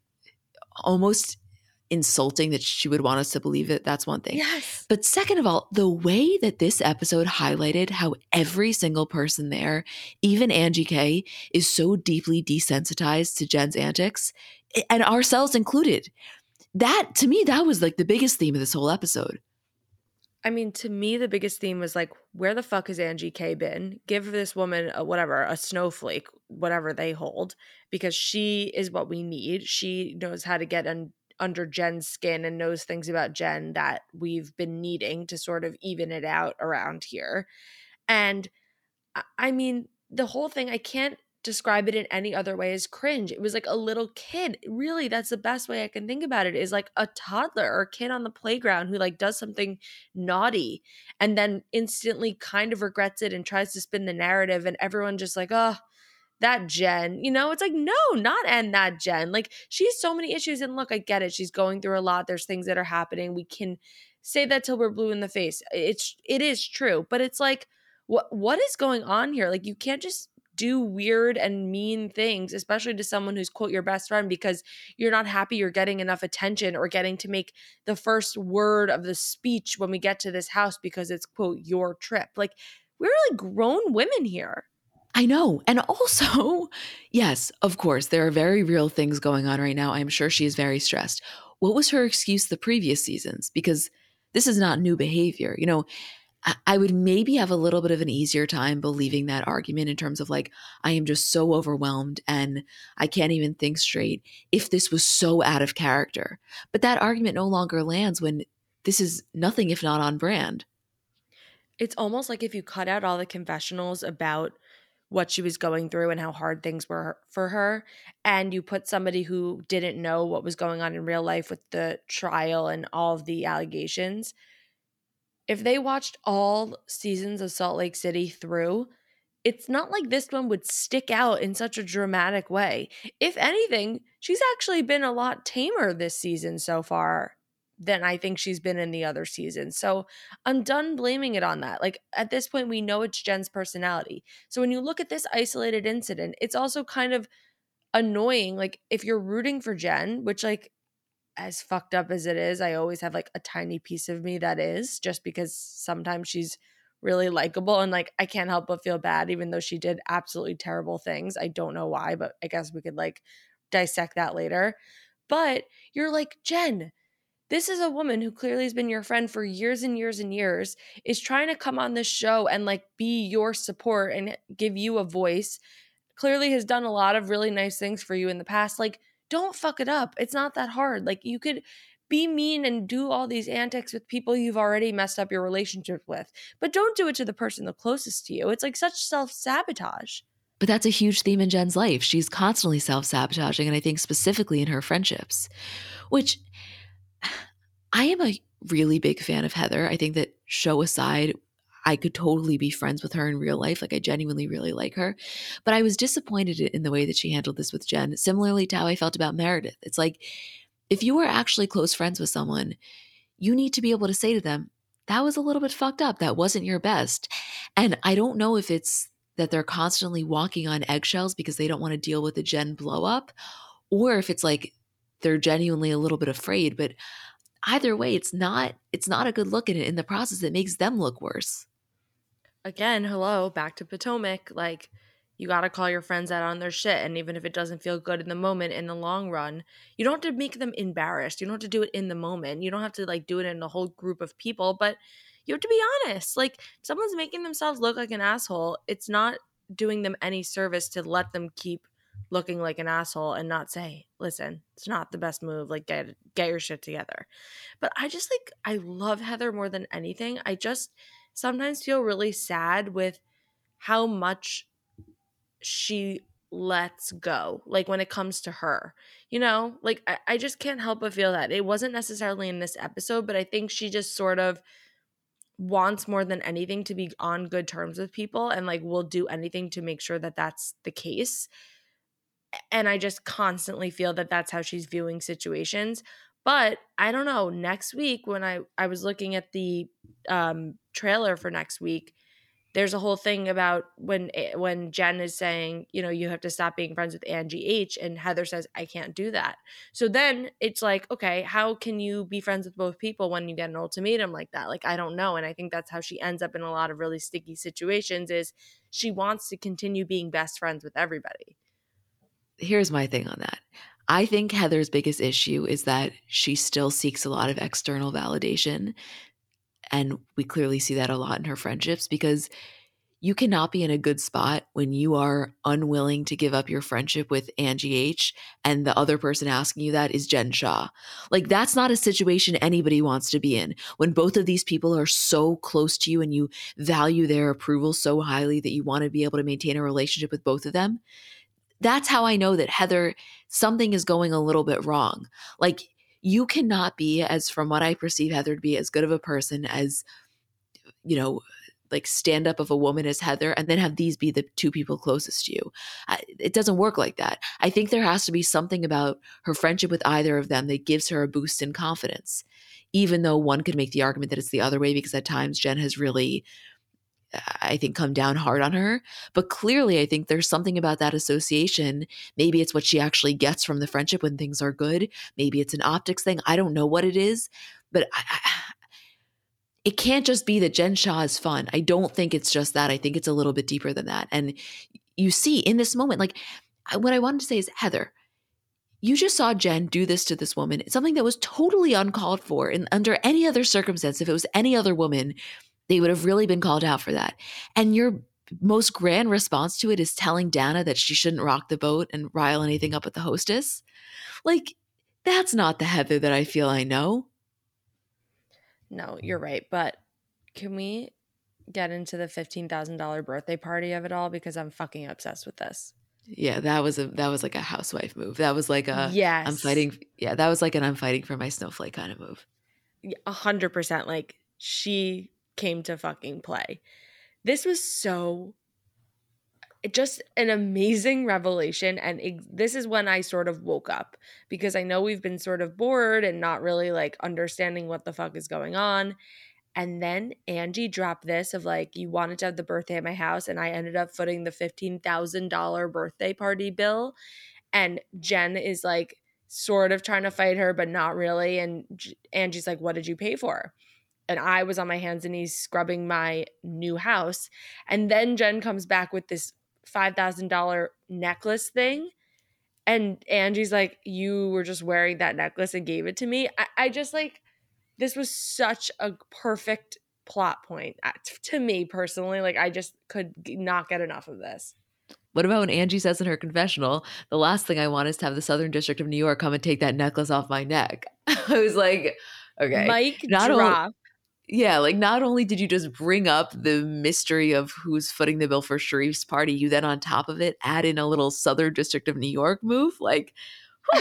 almost insulting that she would want us to believe it. That's one thing. Yes. But second of all, the way that this episode highlighted how every single person there, even Angie K, is so deeply desensitized to Jen's antics, and ourselves included. That to me, that was like the biggest theme of this whole episode. I mean, to me, the biggest theme was like, where the fuck has Angie K been? Give this woman a whatever, a snowflake, whatever they hold, because she is what we need. She knows how to get un- under Jen's skin and knows things about Jen that we've been needing to sort of even it out around here. And I mean, the whole thing, I can't describe it in any other way as cringe. It was like a little kid. Really, that's the best way I can think about it is like a toddler or a kid on the playground who like does something naughty and then instantly kind of regrets it and tries to spin the narrative and everyone just like, "Oh, that Jen, you know, it's like, no, not end that Jen. Like, she has so many issues. And look, I get it. She's going through a lot. There's things that are happening. We can say that till we're blue in the face. It's, it is true. But it's like, what, what is going on here? Like, you can't just do weird and mean things, especially to someone who's quote your best friend because you're not happy you're getting enough attention or getting to make the first word of the speech when we get to this house because it's quote your trip. Like we're like grown women here. I know. And also, (laughs) yes, of course, there are very real things going on right now. I'm sure she is very stressed. What was her excuse the previous seasons? Because this is not new behavior. You know, I would maybe have a little bit of an easier time believing that argument in terms of like, I am just so overwhelmed and I can't even think straight if this was so out of character. But that argument no longer lands when this is nothing if not on brand. It's almost like if you cut out all the confessionals about what she was going through and how hard things were for her. And you put somebody who didn't know what was going on in real life with the trial and all of the allegations. If they watched all seasons of Salt Lake City through, it's not like this one would stick out in such a dramatic way. If anything, she's actually been a lot tamer this season so far than I think she's been in the other seasons. So I'm done blaming it on that. Like at this point, we know it's Jen's personality. So when you look at this isolated incident, it's also kind of annoying. Like if you're rooting for Jen, which like as fucked up as it is, I always have like a tiny piece of me that is just because sometimes she's really likable and like I can't help but feel bad even though she did absolutely terrible things. I don't know why, but I guess we could like dissect that later. But you're like, Jen, this is a woman who clearly has been your friend for years and years and years, is trying to come on this show and like be your support and give you a voice. Clearly has done a lot of really nice things for you in the past. Like, don't fuck it up. It's not that hard. Like you could be mean and do all these antics with people you've already messed up your relationship with, but don't do it to the person the closest to you. It's like such self sabotage. But that's a huge theme in Jen's life. She's constantly self sabotaging, and I think specifically in her friendships, which I am a really big fan of Heather. I think that show aside, I could totally be friends with her in real life. Like I genuinely really like her. But I was disappointed in the way that she handled this with Jen, similarly to how I felt about Meredith. It's like if you were actually close friends with someone, you need to be able to say to them, that was a little bit fucked up. That wasn't your best. And I don't know if it's that they're constantly walking on eggshells because they don't want to deal with the Jen blow up, or if it's like they're genuinely a little bit afraid. But either way, it's not it's not a good look it in the process. It makes them look worse. Again, hello, back to Potomac. Like you got to call your friends out on their shit. And even if it doesn't feel good in the moment, in the long run, you don't have to make them embarrassed. You don't have to do it in the moment. You don't have to like do it in a whole group of people, but you have to be honest. Like someone's making themselves look like an asshole. It's not doing them any service to let them keep looking like an asshole and not say, listen, it's not the best move. Like get get your shit together. But I just like I love Heather more than anything. I just sometimes feel really sad with how much she lets go like when it comes to her you know like I, I just can't help but feel that it wasn't necessarily in this episode but i think she just sort of wants more than anything to be on good terms with people and like will do anything to make sure that that's the case and i just constantly feel that that's how she's viewing situations but i don't know next week when i i was looking at the um trailer for next week there's a whole thing about when eh, when Jen is saying, you know, you have to stop being friends with Angie H and Heather says I can't do that. So then it's like, okay, how can you be friends with both people when you get an ultimatum like that? Like I don't know and I think that's how she ends up in a lot of really sticky situations is she wants to continue being best friends with everybody. Here's my thing on that. I think Heather's biggest issue is that she still seeks a lot of external validation. And we clearly see that a lot in her friendships because you cannot be in a good spot when you are unwilling to give up your friendship with Angie H and the other person asking you that is Jen Shaw. Like that's not a situation anybody wants to be in. When both of these people are so close to you and you value their approval so highly that you want to be able to maintain a relationship with both of them. That's how I know that Heather something is going a little bit wrong. Like you cannot be as from what i perceive heather to be as good of a person as you know like stand up of a woman as heather and then have these be the two people closest to you it doesn't work like that i think there has to be something about her friendship with either of them that gives her a boost in confidence even though one could make the argument that it's the other way because at times jen has really I think, come down hard on her. But clearly, I think there's something about that association. Maybe it's what she actually gets from the friendship when things are good. Maybe it's an optics thing. I don't know what it is, but I, I, it can't just be that Jen Shaw is fun. I don't think it's just that. I think it's a little bit deeper than that. And you see in this moment, like what I wanted to say is, Heather, you just saw Jen do this to this woman. It's something that was totally uncalled for. And under any other circumstance, if it was any other woman, they would have really been called out for that. And your most grand response to it is telling Dana that she shouldn't rock the boat and rile anything up with the hostess. Like, that's not the Heather that I feel I know. No, you're right. But can we get into the $15,000 birthday party of it all? Because I'm fucking obsessed with this. Yeah, that was a that was like a housewife move. That was like a yes. I'm fighting. Yeah, that was like an I'm fighting for my snowflake kind of move. A hundred percent. Like she came to fucking play. This was so just an amazing revelation and it, this is when i sort of woke up because i know we've been sort of bored and not really like understanding what the fuck is going on. And then angie dropped this of like you wanted to have the birthday at my house and i ended up footing the $15000 birthday party bill. And jen is like sort of trying to fight her but not really. And angie's like what did you pay for and I was on my hands and knees scrubbing my new house. And then Jen comes back with this $5,000 necklace thing. And Angie's like, You were just wearing that necklace and gave it to me. I, I just like, this was such a perfect plot point uh, to me personally. Like, I just could not get enough of this. What about when Angie says in her confessional, the last thing I want is to have the Southern District of New York come and take that necklace off my neck? (laughs) I was like, okay. Mike not drop yeah, like not only did you just bring up the mystery of who's footing the bill for Sharrieff's party, you then on top of it add in a little Southern District of New York move. Like, (laughs)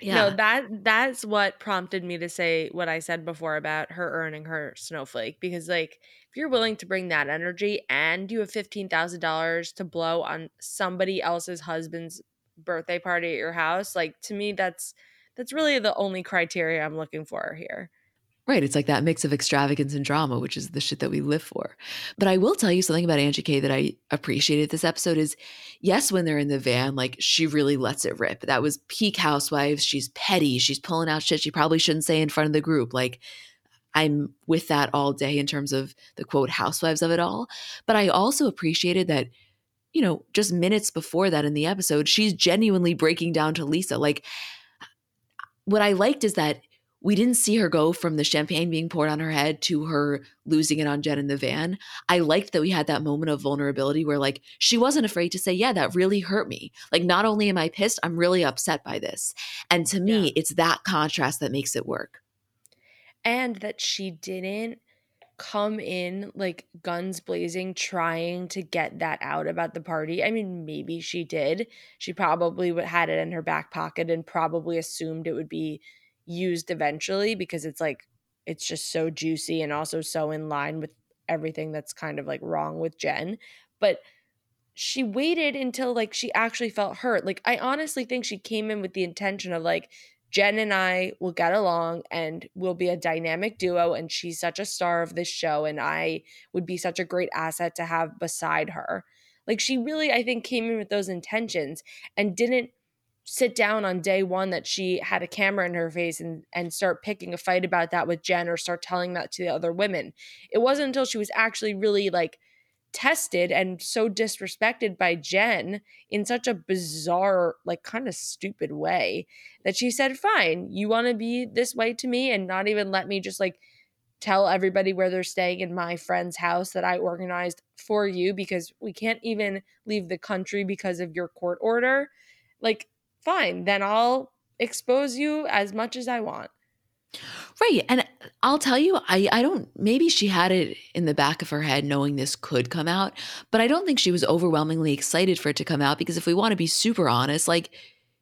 yeah. No, that that's what prompted me to say what I said before about her earning her snowflake because like if you're willing to bring that energy and you have fifteen thousand dollars to blow on somebody else's husband's birthday party at your house, like to me that's that's really the only criteria I'm looking for here. Right. It's like that mix of extravagance and drama, which is the shit that we live for. But I will tell you something about Angie K that I appreciated this episode is yes, when they're in the van, like she really lets it rip. That was peak housewives. She's petty. She's pulling out shit she probably shouldn't say in front of the group. Like I'm with that all day in terms of the quote housewives of it all. But I also appreciated that, you know, just minutes before that in the episode, she's genuinely breaking down to Lisa. Like, what I liked is that we didn't see her go from the champagne being poured on her head to her losing it on Jen in the van. I liked that we had that moment of vulnerability where, like, she wasn't afraid to say, Yeah, that really hurt me. Like, not only am I pissed, I'm really upset by this. And to me, yeah. it's that contrast that makes it work. And that she didn't come in like guns blazing trying to get that out about the party. I mean, maybe she did. She probably had it in her back pocket and probably assumed it would be used eventually because it's like it's just so juicy and also so in line with everything that's kind of like wrong with Jen. But she waited until like she actually felt hurt. Like I honestly think she came in with the intention of like Jen and I will get along and we'll be a dynamic duo and she's such a star of this show and I would be such a great asset to have beside her. Like she really I think came in with those intentions and didn't sit down on day one that she had a camera in her face and and start picking a fight about that with Jen or start telling that to the other women. It wasn't until she was actually really like tested and so disrespected by Jen in such a bizarre, like kind of stupid way that she said, Fine, you want to be this way to me and not even let me just like tell everybody where they're staying in my friend's house that I organized for you because we can't even leave the country because of your court order. Like, fine, then I'll expose you as much as I want. Right. And I'll tell you, I, I don't, maybe she had it in the back of her head knowing this could come out, but I don't think she was overwhelmingly excited for it to come out because if we want to be super honest, like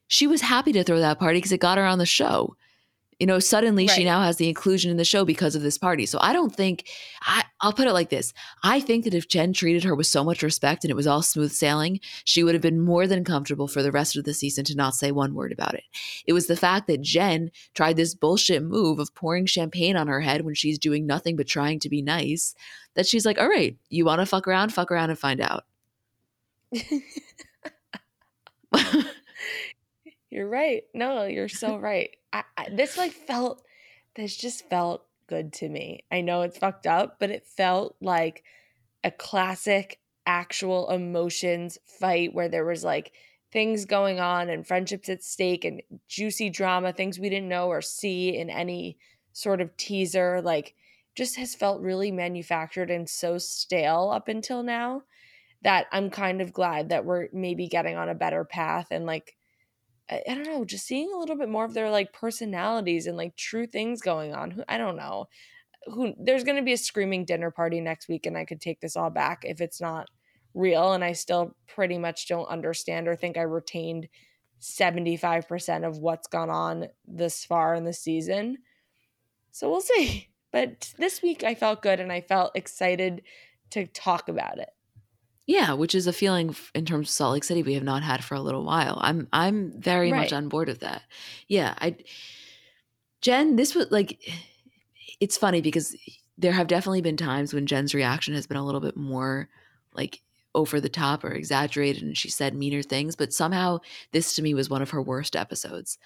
she was happy to throw that party because it got her on the show. You know, suddenly she now has the inclusion in the show because of this party. So I don't think I, I'll put it like this. I think that if Jen treated her with so much respect and it was all smooth sailing, she would have been more than comfortable for the rest of the season to not say one word about it. It was the fact that Jen tried this bullshit move of pouring champagne on her head when she's doing nothing but trying to be nice that she's like, all right, you want to fuck around, fuck around and find out. (laughs) (laughs) You're right. No, you're so right. I, I, this like felt, this just felt good to me. I know it's fucked up, but it felt like a classic actual emotions fight where there was like things going on and friendships at stake and juicy drama, things we didn't know or see in any sort of teaser. Like, just has felt really manufactured and so stale up until now that I'm kind of glad that we're maybe getting on a better path and like I, I don't know, just seeing a little bit more of their like personalities and like true things going on. Who I don't know. Who there's going to be a screaming dinner party next week and I could take this all back if it's not real and I still pretty much don't understand or think I retained 75% of what's gone on this far in the season. So we'll see. (laughs) But this week I felt good and I felt excited to talk about it. Yeah, which is a feeling in terms of Salt Lake City we have not had for a little while. I'm I'm very much on board with that. Yeah, I Jen, this was like it's funny because there have definitely been times when Jen's reaction has been a little bit more like over the top or exaggerated and she said meaner things, but somehow this to me was one of her worst episodes.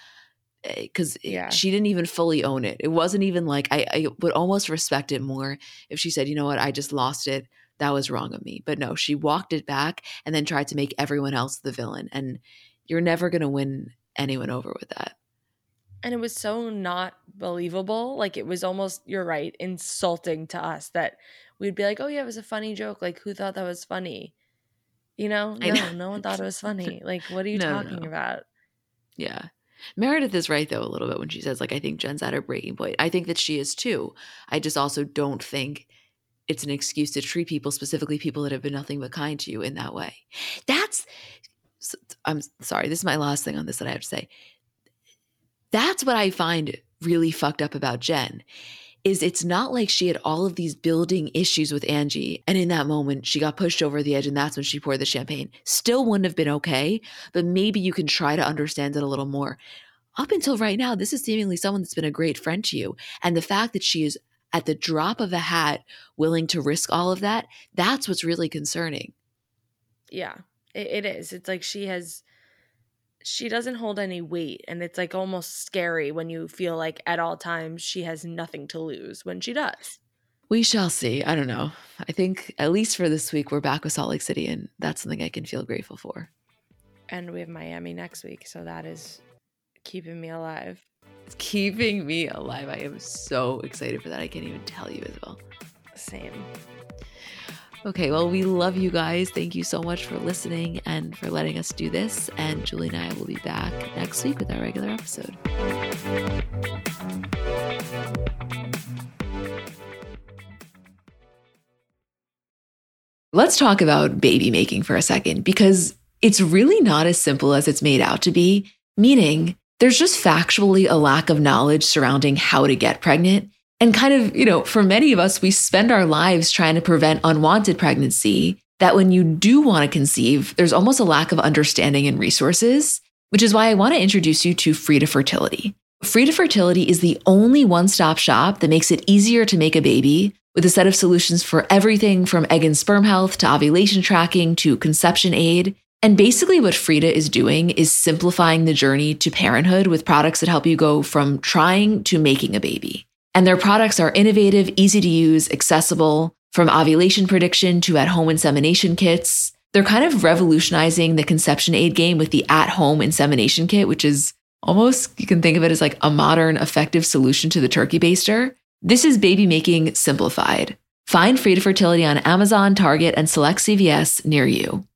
Eh, because Yeah. she didn't even fully own it. It wasn't even like I, I would almost respect it more if she said, you know what, I just lost it that was wrong of me. But no, she walked it back and then tried to make everyone else the villain. And you're never going to win anyone over with that. and it was so not believable like it was almost you're right insulting to us that we'd be like oh yeah it was a funny joke like who thought that was funny you know no know. no one thought it was funny like what are you (laughs) No, talking no. about Yeah. Meredith is right though a little bit when she says like I think Jen's at her breaking point. I think that she is too. I just also don't think it's an excuse to treat people specifically people that have been nothing but kind to you in that way. That's I'm sorry, this is my last thing on this that I have to say. That's what I find really fucked up about Jen is it's not like she had all of these building issues with Angie and in that moment she got pushed over the edge and that's when she poured the champagne. Still wouldn't have been okay, but maybe you can try to understand it a little more. Up until right now, this is seemingly someone that's been a great friend to you. And the fact that she is at the drop of a hat willing to risk all of that, that's what's really concerning. yeah it, it is it's like she has she doesn't hold any weight and it's like almost scary when you feel like at all times she has nothing to lose when she does We shall see. I don't know. I think at least for this week, we're back with Salt Lake City, and that's something I can feel grateful for. and we have miami next week so that is keeping me alive It's keeping me alive. I am so excited for that. I can't even tell you as well. same Okay, well, we love you guys. Thank you so much for listening and for letting us do this. And Julie and I will be back next week with our regular episode. Let's talk about baby making for a second because it's really not as simple as it's made out to be, meaning there's just factually a lack of knowledge surrounding how to get pregnant. And kind of, you know, for many of us, we spend our lives trying to prevent unwanted pregnancy. That when you do want to conceive, there's almost a lack of understanding and resources, which is why I want to introduce you to Frida Fertility. Frida Fertility is the only one stop shop that makes it easier to make a baby with a set of solutions for everything from egg and sperm health to ovulation tracking to conception aid. And basically, what Frida is doing is simplifying the journey to parenthood with products that help you go from trying to making a baby. And their products are innovative, easy to use, accessible, from ovulation prediction to at home insemination kits. They're kind of revolutionizing the conception aid game with the at home insemination kit, which is almost, you can think of it as like a modern, effective solution to the turkey baster. This is baby making simplified. Find Frida Fertility on Amazon, Target, and select CVS near you.